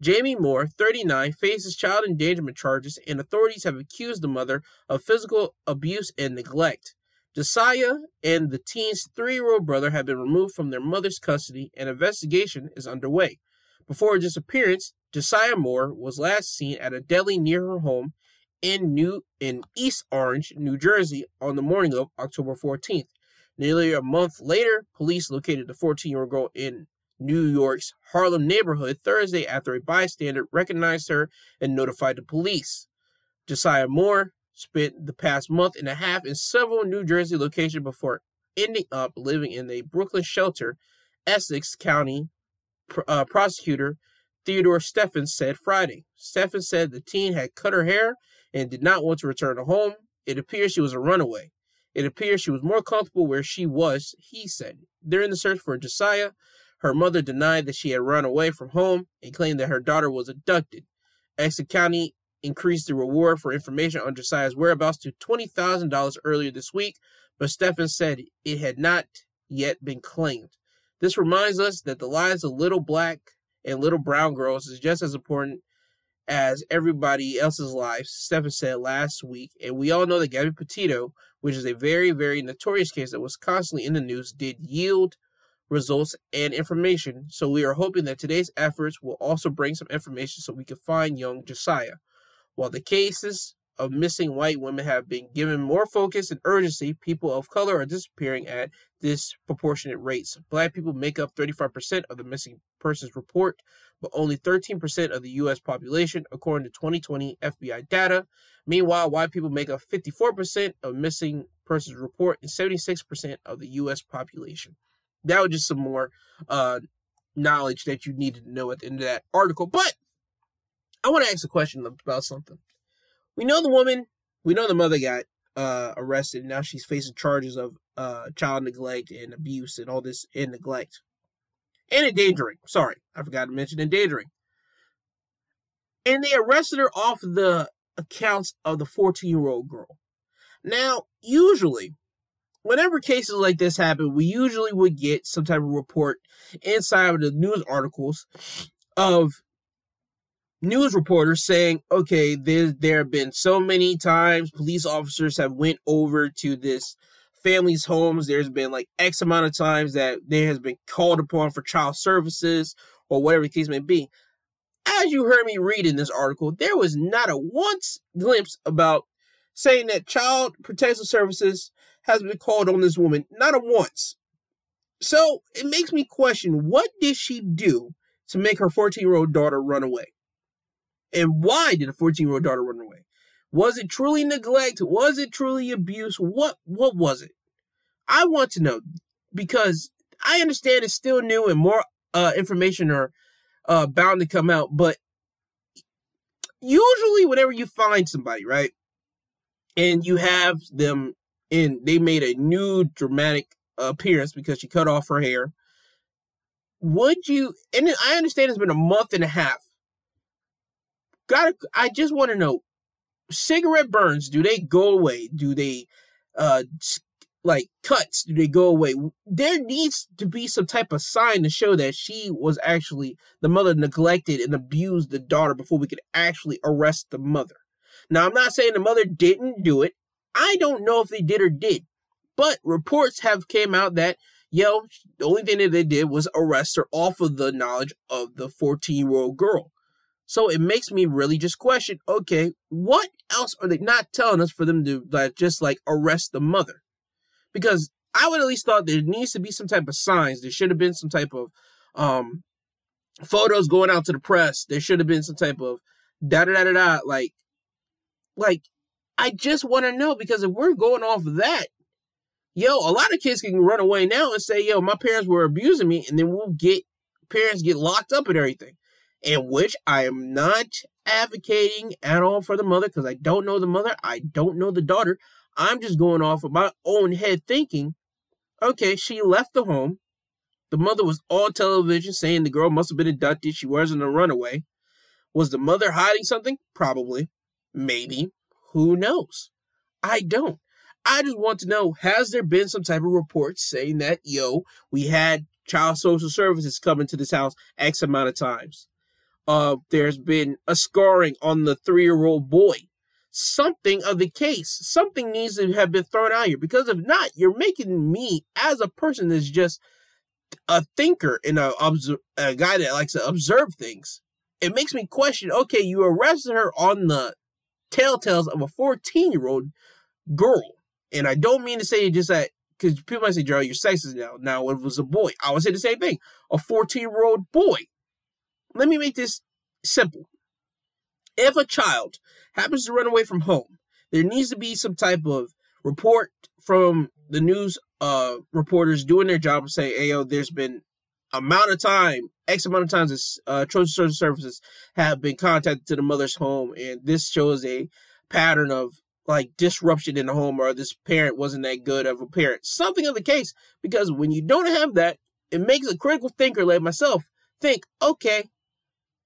Jamie Moore, 39, faces child endangerment charges, and authorities have accused the mother of physical abuse and neglect. Jashyah and the teen's three year old brother have been removed from their mother's custody, and investigation is underway. Before her disappearance, Jashyah Moore was last seen at a deli near her home in New in East Orange, New Jersey, on the morning of October 14th. Nearly a month later, police located the 14 year old girl in New York's Harlem neighborhood Thursday after a bystander recognized her and notified the police. Jashyah Moore spent the past month and a half in several New Jersey locations before ending up living in a Brooklyn shelter, Essex County uh, prosecutor Theodore Stephens said Friday. Stephens said the teen had cut her hair and did not want to return to home. It appears she was a runaway. It appears she was more comfortable where she was, he said. During the search for Jashyah, her mother denied that she had run away from home and claimed that her daughter was abducted. Essex County increased the reward for information on Jashyah's whereabouts to $20,000 earlier this week, but Stephens said it had not yet been claimed. This reminds us that the lives of little black and little brown girls is just as important as everybody else's lives, Stephens said last week. And we all know that Gabby Petito, which is a very, very notorious case that was constantly in the news, did yield results and information. So we are hoping that today's efforts will also bring some information so we can find young Jashyah. While the cases of missing white women have been given more focus and urgency, people of color are disappearing at disproportionate rates. Black people make up 35% of the missing persons report, but only 13% of the U.S. population, according to 2020 FBI data. Meanwhile, white people make up 54% of missing persons report and 76% of the U.S. population. That was just some more uh, knowledge that you needed to know at the end of that article. But I want to ask a question about something. We know the woman, we know the mother got uh, arrested. Now she's facing charges of uh, child neglect and abuse and all this and neglect and endangering. Sorry, I forgot to mention endangering. And they arrested her off the accounts of the 14 year old girl. Now, usually, whenever cases like this happen, we usually would get some type of report inside of the news articles of news reporters saying, okay, there, there have been so many times police officers have went over to this family's homes. There's been like X amount of times that there has been called upon for child services or whatever the case may be. As you heard me read in this article, there was not a once glimpse about saying that child protective services has been called on this woman, not a once. So it makes me question what did she do to make her 14 year old daughter run away? And why did a 14 year old daughter run away? Was it truly neglect? Was it truly abuse? What what was it? I want to know because I understand it's still new and more uh, information are uh, bound to come out, but usually whenever you find somebody, right, and you have them and they made a new dramatic appearance because she cut off her hair. Would you? And I understand it's been a month and a half. Got I just want to know cigarette burns, do they go away? Do they uh like cuts, do they go away? There needs to be some type of sign to show that she was actually the mother neglected and abused the daughter before we could actually arrest the mother. Now I'm not saying the mother didn't do it. I don't know if they did or did. But reports have came out that yo, the only thing that they did was arrest her off of the knowledge of the 14 year old girl. So it makes me really just question, okay, what else are they not telling us for them to like, just like arrest the mother? Because I would at least thought there needs to be some type of signs. There should have been some type of um photos going out to the press. There should have been some type of da da da da da like like I just want to know because if we're going off of that, yo, a lot of kids can run away now and say, yo, my parents were abusing me, and then we'll get parents get locked up and everything in which I am not advocating at all for the mother because I don't know the mother, I don't know the daughter. I'm just going off of my own head thinking, okay, she left the home. The mother was on television saying the girl must have been abducted. She wasn't a runaway. Was the mother hiding something? Probably. Maybe. Who knows? I don't. I just want to know has there been some type of report saying that, yo, we had child social services coming to this house X amount of times? Uh, there's been a scarring on the three year old boy. Something of the case, something needs to have been thrown out here because if not, you're making me as a person that's just a thinker and a, a guy that likes to observe things. It makes me question okay, you arrested her on the telltales of a 14 year old girl. And I don't mean to say just that because people might say, Joe, you're sexist now. Now, it was a boy. I would say the same thing. A 14 year old boy let me make this simple. If a child happens to run away from home, there needs to be some type of report from the news uh, reporters doing their job and say, hey, yo, there's been amount of time, X amount of times uh, Trojan Social Services have been contacted to the mother's home, and this shows a pattern of like disruption in the home, or this parent wasn't that good of a parent. Something of the case, because when you don't have that, it makes a critical thinker like myself think, okay,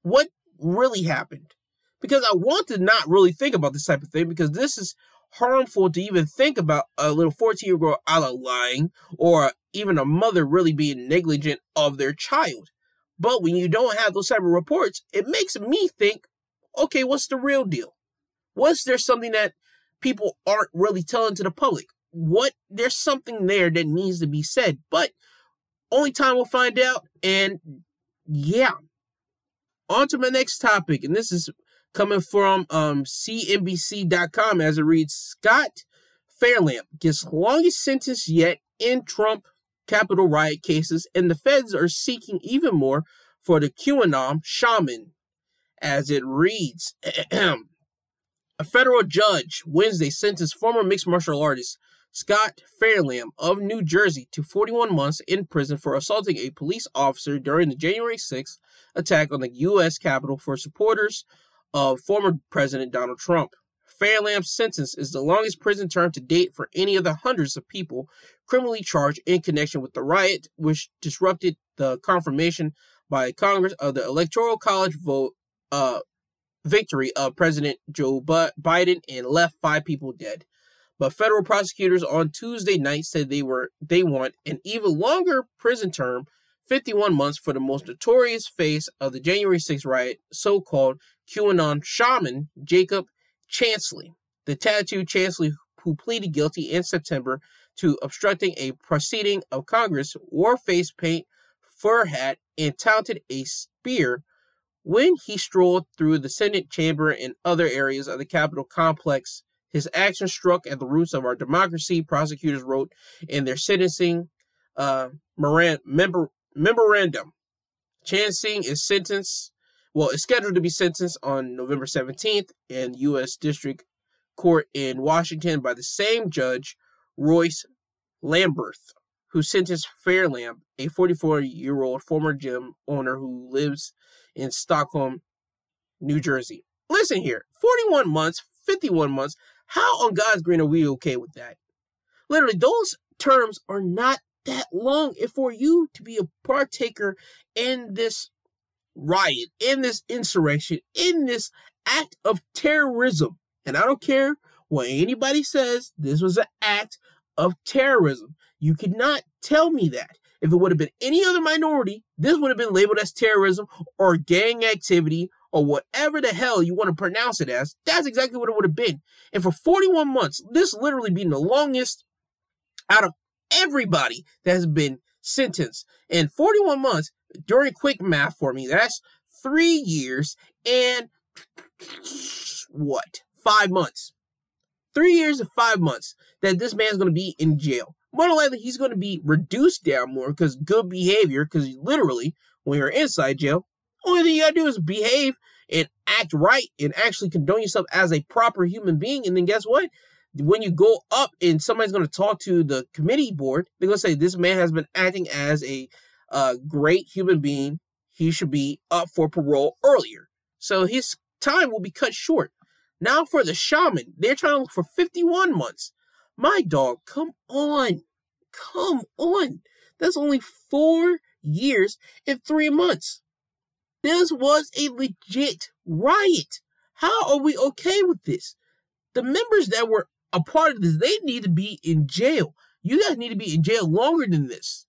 what really happened. Because I want to not really think about this type of thing because this is harmful to even think about a little 14 year old girl either lying or even a mother really being negligent of their child. But when you don't have those type of reports, it makes me think, okay, what's the real deal? Was there something that people aren't really telling to the public? What there's something there that needs to be said, but only time will find out. And yeah, on to my next topic, and this is coming from um, CNBC.com as it reads Scott Fairlamb gets longest sentence yet in Trump Capitol riot cases, and the feds are seeking even more for the QAnon shaman. As it reads, [CLEARS THROAT] a federal judge Wednesday sentenced former mixed martial artist Scott Fairlamb of New Jersey to 41 months in prison for assaulting a police officer during the January 6th attack on the U.S. Capitol for supporters of former President Donald Trump. Fairlamb's sentence is the longest prison term to date for any of the hundreds of people criminally charged in connection with the riot, which disrupted the confirmation by Congress of the Electoral College vote uh, victory of President Joe Biden and left five people dead. But federal prosecutors on Tuesday night said they were they want an even longer prison term, 51 months for the most notorious face of the January 6th riot, so-called QAnon shaman Jacob Chansley, the tattooed Chansley who pleaded guilty in September to obstructing a proceeding of Congress, wore face paint, fur hat, and touted a spear when he strolled through the Senate chamber and other areas of the Capitol complex. His actions struck at the roots of our democracy, prosecutors wrote in their sentencing uh, member, memorandum. Chansley is sentenced well, is scheduled to be sentenced on November 17th in U.S. District Court in Washington by the same judge, Royce Lamberth, who sentenced Fairlamb, a 44 year old former gym owner who lives in Stockholm, New Jersey. Listen here 41 months, 51 months. How on God's green are we okay with that? Literally, those terms are not that long for you to be a partaker in this riot, in this insurrection, in this act of terrorism. And I don't care what anybody says, this was an act of terrorism. You could not tell me that. If it would have been any other minority, this would have been labeled as terrorism or gang activity or whatever the hell you want to pronounce it as. That's exactly what it would have been. And for 41 months, this literally being the longest out of everybody that has been sentenced. In 41 months, during quick math for me, that's three years and what? Five months. Three years and five months that this man's going to be in jail. More than likely, he's going to be reduced down more because good behavior, because literally, when you're inside jail, only thing you gotta do is behave and act right and actually condone yourself as a proper human being. And then guess what? When you go up and somebody's to talk to the committee board, they're to say this man has been acting as a a great human being. He should be up for parole earlier. So his time will be cut short. Now for the shaman, they're trying to look for 51 months. My dog, come on. Come on. That's only four years and three months. This was a legit riot. How are we okay with this? The members that were a part of this, they need to be in jail. You guys need to be in jail longer than this.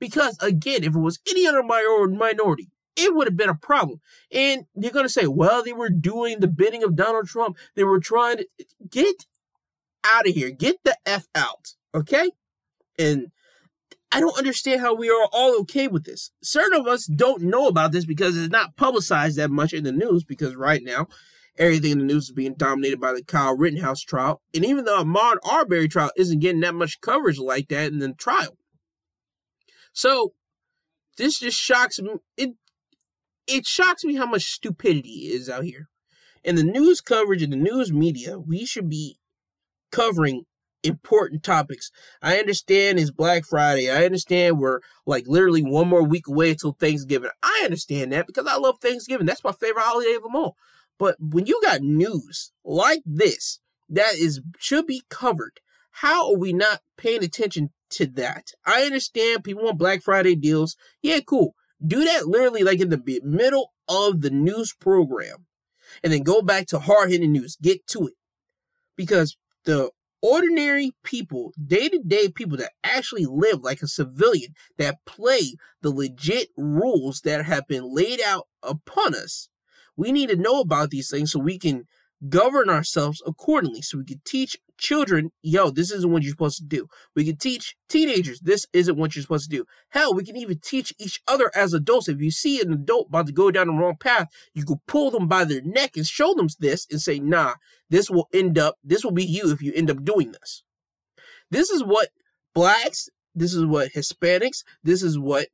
Because again, if it was any other minority, it would have been a problem. And you're going to say, well, they were doing the bidding of Donald Trump. They were trying to get out of here. Get the F out. Okay? And I don't understand how we are all okay with this. Certain of us don't know about this because it's not publicized that much in the news because right now, everything in the news is being dominated by the Kyle Rittenhouse trial. And even the Ahmaud Arbery trial isn't getting that much coverage like that in the trial. So this just shocks me. It it shocks me how much stupidity is out here. In the news coverage and the news media, we should be covering important topics. I understand it's Black Friday. I understand we're like literally one more week away until Thanksgiving. I understand that because I love Thanksgiving. That's my favorite holiday of them all. But when you got news like this that is should be covered, how are we not paying attention to that. I understand people want Black Friday deals. Yeah, cool. Do that literally like in the middle of the news program and then go back to hard hitting news. Get to it. Because the ordinary people, day to day people that actually live like a civilian, that play the legit rules that have been laid out upon us, we need to know about these things so we can govern ourselves accordingly so we can teach children, yo, this isn't what you're supposed to do. We can teach teenagers, this isn't what you're supposed to do. Hell, we can even teach each other as adults. If you see an adult about to go down the wrong path, you can pull them by their neck and show them this and say, nah, this will end up, this will be you if you end up doing this. This is what blacks, this is what Hispanics, this is what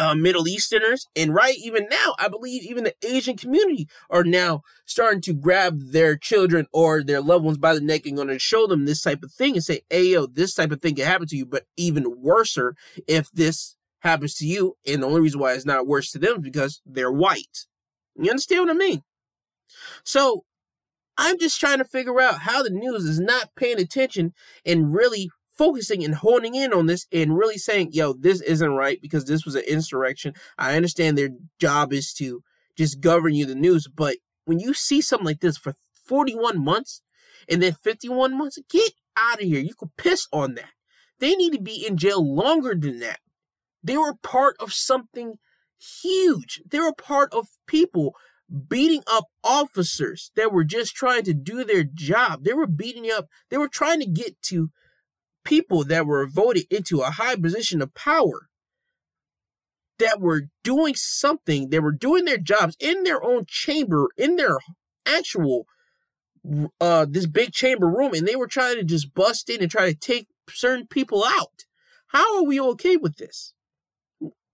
uh, Middle Easterners, and right even now, I believe even the Asian community are now starting to grab their children or their loved ones by the neck and going to show them this type of thing and say, "Hey, yo, this type of thing can happen to you, but even worser if this happens to you." And the only reason why it's not worse to them is because they're white. You understand what I mean? So I'm just trying to figure out how the news is not paying attention and really focusing and honing in on this and really saying, yo, this isn't right because this was an insurrection. I understand their job is to just govern you the news, but when you see something like this for 41 months and then 51 months, get out of here. You could piss on that. They need to be in jail longer than that. They were part of something huge. They were part of people beating up officers that were just trying to do their job. They were beating up, they were trying to get to people that were voted into a high position of power that were doing something, they were doing their jobs in their own chamber, in their actual uh this big chamber room, and they were trying to just bust in and try to take certain people out. How are we okay with this?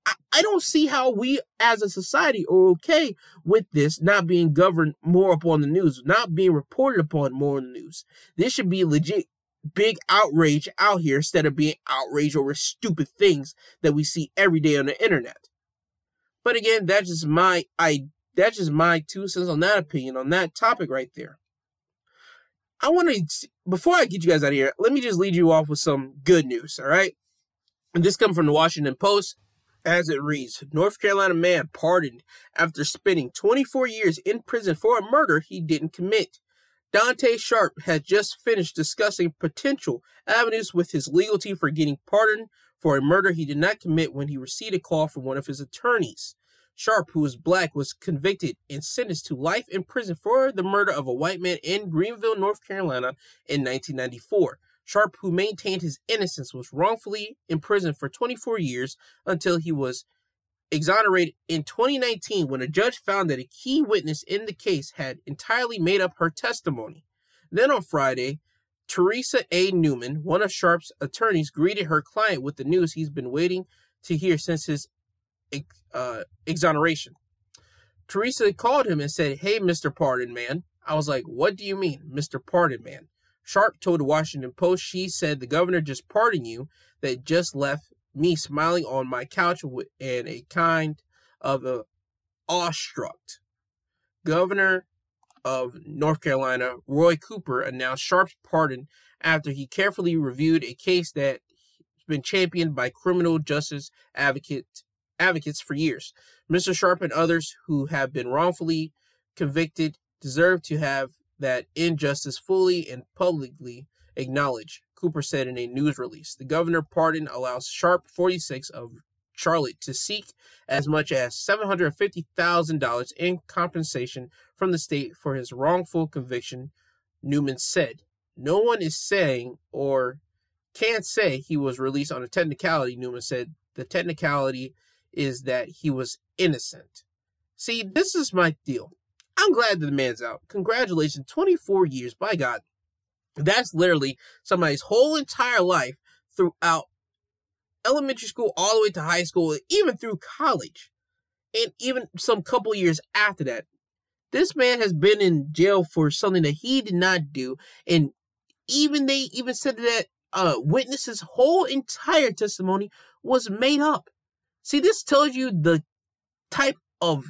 I, I don't see how we as a society are okay with this not being governed more upon the news, not being reported upon more in the news. This should be legit big outrage out here instead of being outraged over stupid things that we see every day on the internet. But again, that's just my I that's just my two cents on that opinion on that topic right there. I want to before I get you guys out of here, let me just lead you off with some good news, all right? And this comes from the Washington Post as it reads North Carolina man pardoned after spending 24 years in prison for a murder he didn't commit. Dontae Sharpe had just finished discussing potential avenues with his legal team for getting pardoned for a murder he did not commit when he received a call from one of his attorneys. Sharpe, who was black, was convicted and sentenced to life in prison for the murder of a white man in Greenville, North Carolina in 1994. Sharpe, who maintained his innocence, was wrongfully imprisoned for 24 years until he was exonerated in 2019 when a judge found that a key witness in the case had entirely made up her testimony. Then on Friday, Theresa A. Newman, one of Sharpe's attorneys, greeted her client with the news he's been waiting to hear since his uh, exoneration. Teresa called him and said, Hey, Mr. Pardon Man. I was like, What do you mean, Mr. Pardon Man? Sharpe told the Washington Post she said the governor just pardoned you that just left me smiling on my couch and a kind of a awestruck. Governor of North Carolina, Roy Cooper, announced Sharpe's pardon after he carefully reviewed a case that's been championed by criminal justice advocate, advocates for years. Mr. Sharpe and others who have been wrongfully convicted deserve to have that injustice fully and publicly acknowledged. Cooper said in a news release. The governor pardon allows Sharpe 46 of Charlotte to seek as much as $750,000 in compensation from the state for his wrongful conviction, Newman said. No one is saying or can't say he was released on a technicality, Newman said. The technicality is that he was innocent. See, this is my deal. I'm glad that the man's out. Congratulations, 24 years, by God. That's literally somebody's whole entire life throughout elementary school all the way to high school, even through college, and even some couple years after that. This man has been in jail for something that he did not do, and even they even said that uh, witness's whole entire testimony was made up. See, this tells you the type of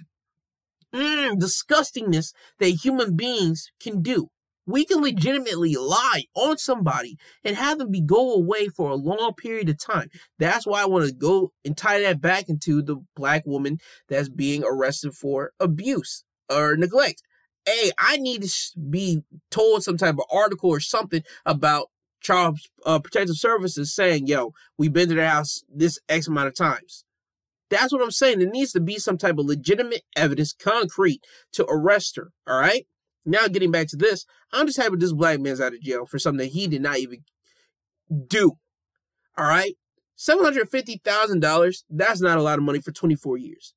mm, disgustingness that human beings can do we can legitimately lie on somebody and have them be go away for a long period of time. That's why I want to go and tie that back into the black woman that's being arrested for abuse or neglect. Hey, I need to be told some type of article or something about Child uh, Protective Services saying, yo, we've been to the house this X amount of times. That's what I'm saying. There needs to be some type of legitimate evidence, concrete, to arrest her. All right. Now, getting back to this, I'm just happy this black man's out of jail for something that he did not even do. All right? $750,000, that's not a lot of money for 24 years.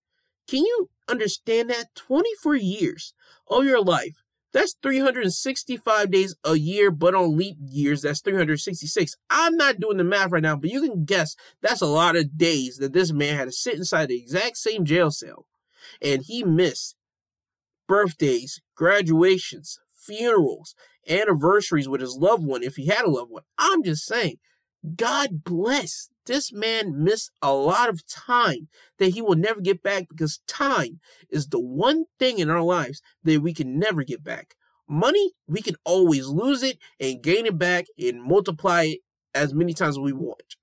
Can you understand that? 24 years of your life. That's 365 days a year, but on leap years, that's 366. I'm not doing the math right now, but you can guess that's a lot of days that this man had to sit inside the exact same jail cell. And he missed birthdays, graduations, funerals, anniversaries with his loved one if he had a loved one. I'm just saying, God bless this man missed a lot of time that he will never get back because time is the one thing in our lives that we can never get back. Money, we can always lose it and gain it back and multiply it as many times as we want.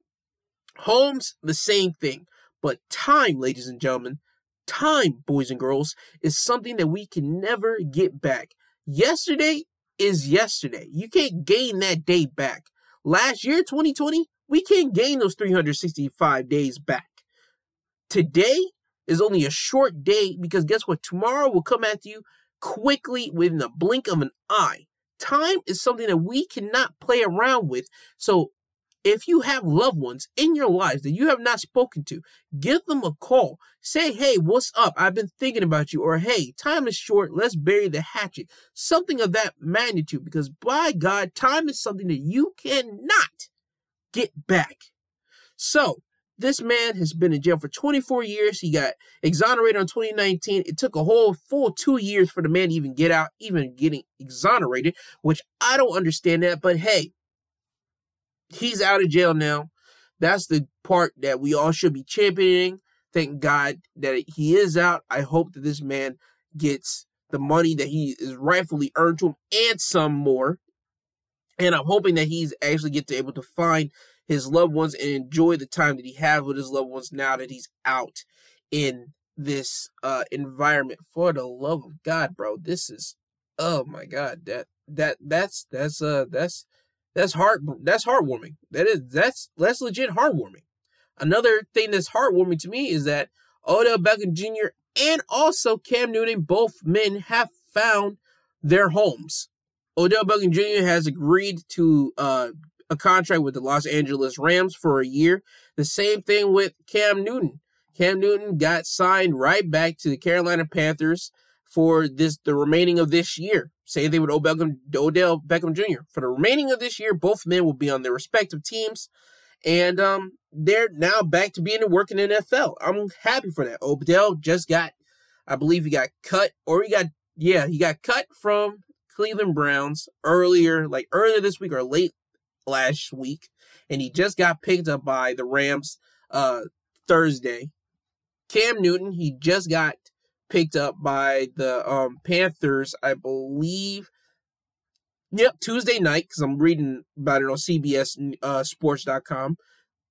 Homes, the same thing. But time, ladies and gentlemen, time, boys and girls, is something that we can never get back. Yesterday is yesterday. You can't gain that day back. Last year, 2020, we can't gain those 365 days back. Today is only a short day because guess what? Tomorrow will come at you quickly within the blink of an eye. Time is something that we cannot play around with. So if you have loved ones in your lives that you have not spoken to, give them a call. Say, hey, what's up? I've been thinking about you. Or, hey, time is short. Let's bury the hatchet. Something of that magnitude. Because by God, time is something that you cannot get back. So, this man has been in jail for 24 years. He got exonerated in 2019. It took a whole full two years for the man to even get out, even getting exonerated, which I don't understand that. But hey, he's out of jail now. That's the part that we all should be championing. Thank God that he is out. I hope that this man gets the money that he is rightfully earned to him and some more. And I'm hoping that he's actually get to able to find his loved ones and enjoy the time that he has with his loved ones now that he's out in this uh environment. For the love of God, bro, this is oh my God, that that that's that's uh that's that's heart that's heartwarming. That is that's that's legit heartwarming. Another thing that's heartwarming to me is that Odell Beckham Jr. and also Cam Newton, both men have found their homes. Odell Beckham Jr. has agreed to uh, a contract with the Los Angeles Rams for a year. The same thing with Cam Newton. Cam Newton got signed right back to the Carolina Panthers for this the remaining of this year. Same thing with Odell Beckham, Odell Beckham Jr. For the remaining of this year, both men will be on their respective teams, and um, they're now back to being working in NFL. I'm happy for that. Odell just got, I believe he got cut, or he got, yeah, he got cut from Cleveland Browns earlier, like earlier this week or late last week, and he just got picked up by the Rams uh Thursday. Cam Newton, he just got picked up by the um, Panthers, I believe. Yep, Tuesday night, because I'm reading about it on CBS uh, Sports.com.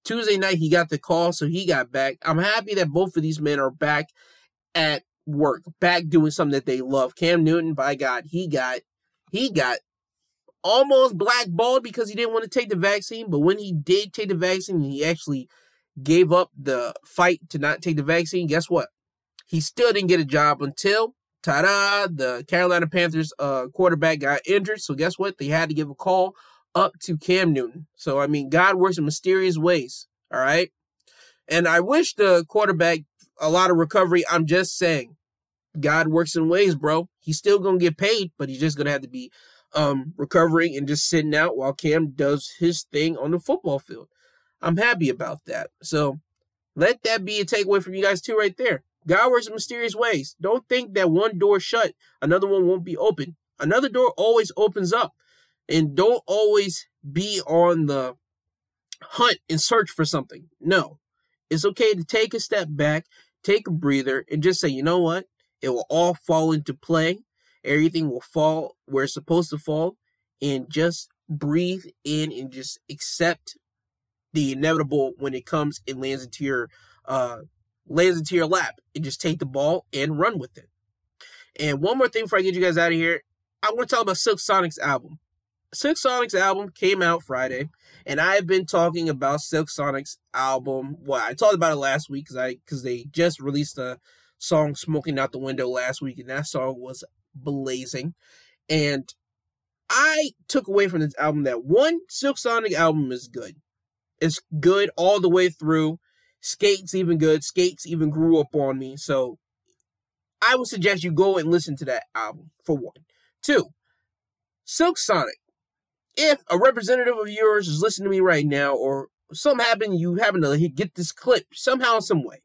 Tuesday night, he got the call, so he got back. I'm happy that both of these men are back at work, back doing something that they love. Cam Newton, by God, he got he got almost blackballed because he didn't want to take the vaccine, but when he did take the vaccine, he actually gave up the fight to not take the vaccine. Guess what? He still didn't get a job until, ta-da, the Carolina Panthers uh, quarterback got injured. So guess what? They had to give a call up to Cam Newton. So, I mean, God works in mysterious ways. All right. And I wish the quarterback a lot of recovery. I'm just saying, God works in ways, bro. He's still to get paid, but he's just to have to be um, recovering and just sitting out while Cam does his thing on the football field. I'm happy about that. So let that be a takeaway from you guys, too, right there. God works in mysterious ways. Don't think that one door shut, another one won't be open. Another door always opens up. And don't always be on the hunt and search for something. No. It's okay to take a step back, take a breather, and just say, you know what? It will all fall into play. Everything will fall where it's supposed to fall. And just breathe in and just accept the inevitable when it comes and lands into your uh lands into your lap and just take the ball and run with it. And one more thing before I get you guys out of here, I want to talk about Silk Sonic's album. Silk Sonic's album came out Friday, and I have been talking about Silk Sonic's album. Well, I talked about it last week because I because they just released a song "Smoking Out the Window" last week, and that song was blazing. And I took away from this album that one Silk Sonic album is good. It's good all the way through. Skate's even good. Skate's even grew up on me. So I would suggest you go and listen to that album for one. Two, Silk Sonic. If a representative of yours is listening to me right now, or something happened, you happen to get this clip somehow, some way.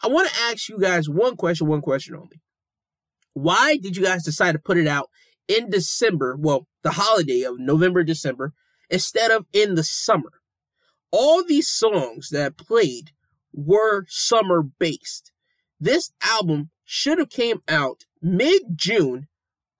I want to ask you guys one question, one question only. Why did you guys decide to put it out in December? Well, the holiday of November, December, instead of in the summer. All these songs that played were summer based. This album should have came out mid June,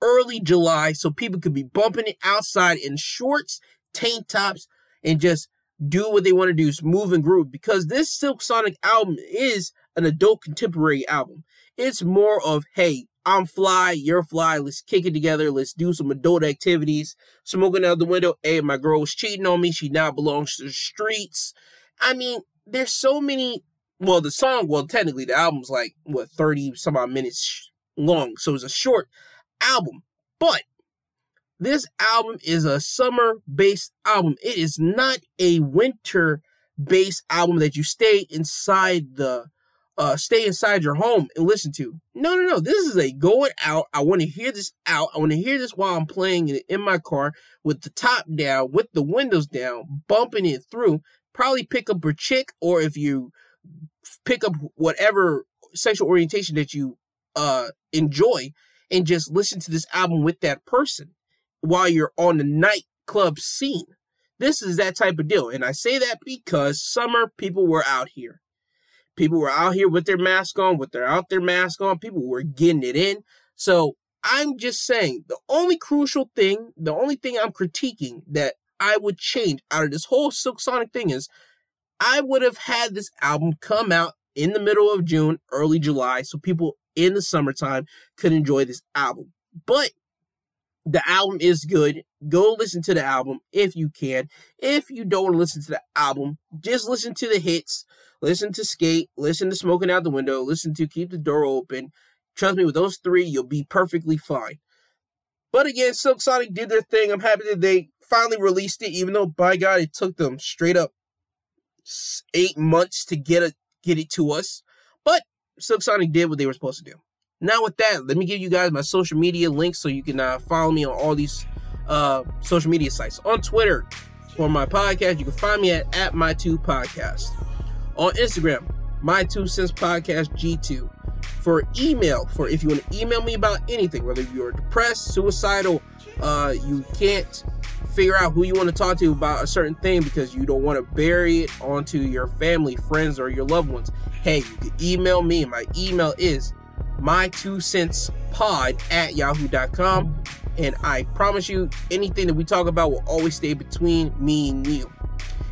early July, so people could be bumping it outside in shorts, tank tops, and just do what they want to do, is move and groove. Because this Silk Sonic album is an adult contemporary album. It's more of, hey, I'm fly, you're fly, let's kick it together, let's do some adult activities. Smoking out the window, hey, my girl was cheating on me, she now belongs to the streets. I mean, there's so many well, the song, well, technically the album's like what thirty some odd minutes long, so it's a short album. But this album is a summer-based album. It is not a winter-based album that you stay inside the uh stay inside your home and listen to. No, no, no. This is a going out. I want to hear this out. I want to hear this while I'm playing it in my car with the top down, with the windows down, bumping it through. Probably pick up a chick, or if you pick up whatever sexual orientation that you uh enjoy and just listen to this album with that person while you're on the nightclub scene. This is that type of deal. And I say that because summer people were out here. People were out here with their mask on, with their out their mask on. People were getting it in. So I'm just saying the only crucial thing, the only thing I'm critiquing that I would change out of this whole Silk Sonic thing is I would have had this album come out in the middle of June, early July, so people in the summertime could enjoy this album. But the album is good. Go listen to the album if you can. If you don't listen to the album, just listen to the hits. Listen to Skate. Listen to Smoking Out the Window. Listen to Keep the Door Open. Trust me, with those three, you'll be perfectly fine. But again, Silk Sonic did their thing. I'm happy that they finally released it, even though, by God, it took them straight up eight months to get it get it to us. But Silk Sonic did what they were supposed to do. Now with that, let me give you guys my social media links so you can uh, follow me on all these uh, social media sites. On Twitter for my podcast, you can find me at, at my two podcast. On Instagram, my two cents podcast G2. For email, for if you want to email me about anything, whether you're depressed, suicidal, uh, you can't figure out who you want to talk to about a certain thing because you don't want to bury it onto your family, friends, or your loved ones. Hey, you can email me. My email is my two cents pod at yahoo.com. And I promise you, anything that we talk about will always stay between me and you.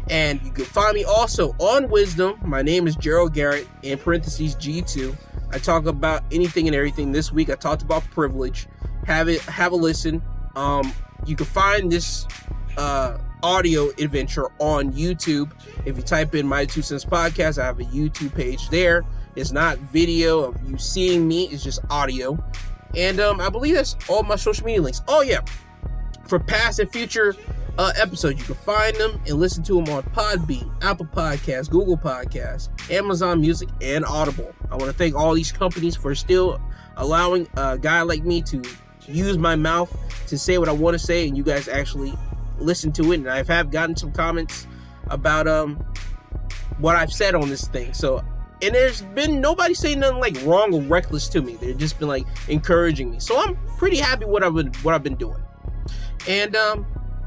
And you can find me also on Wisdom. My name is Gerald Garrett, in parentheses G2. I talk about anything and everything. This week I talked about privilege. Have it have a listen. Um, you can find this uh, audio adventure on YouTube. If you type in My Two Cents Podcast, I have a YouTube page there. It's not video of you seeing me, it's just audio. And um, I believe that's all my social media links. Oh, yeah. For past and future uh, episodes, you can find them and listen to them on Podbean, Apple Podcasts, Google Podcasts, Amazon Music, and Audible. I want to thank all these companies for still allowing a guy like me to use my mouth to say what I want to say, and you guys actually listen to it. And I have gotten some comments about um what I've said on this thing. So, and there's been nobody saying nothing like wrong or reckless to me. They've just been like encouraging me. So I'm pretty happy what I've been what I've been doing. And um,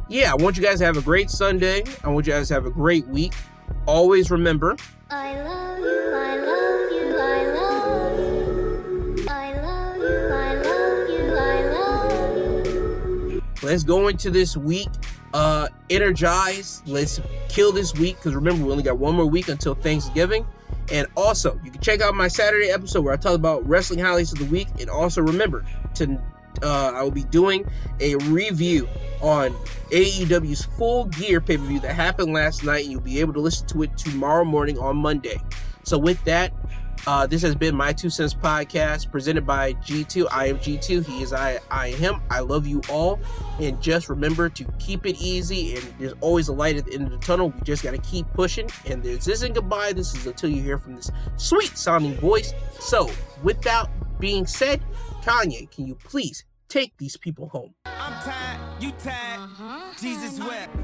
yeah, I want you guys to have a great Sunday. I want you guys to have a great week. Always remember. I love you. I love you. I love you. I love you. I love you. I love you. Let's go into this week uh energized. Let's kill this week because remember we only got one more week until Thanksgiving. And also, you can check out my Saturday episode where I talk about wrestling highlights of the week. And also remember to uh, I will be doing a review on AEW's Full Gear pay per view that happened last night. You'll be able to listen to it tomorrow morning on Monday. So, with that, uh, this has been my two cents podcast presented by G2. I am G2. He is I. I am him. I love you all, and just remember to keep it easy. And there's always a light at the end of the tunnel. We just got to keep pushing. And this isn't goodbye. This is until you hear from this sweet sounding voice. So, without being said, Kanye, can you please take these people home? I'm tired. You tired. Uh-huh. Jesus wept.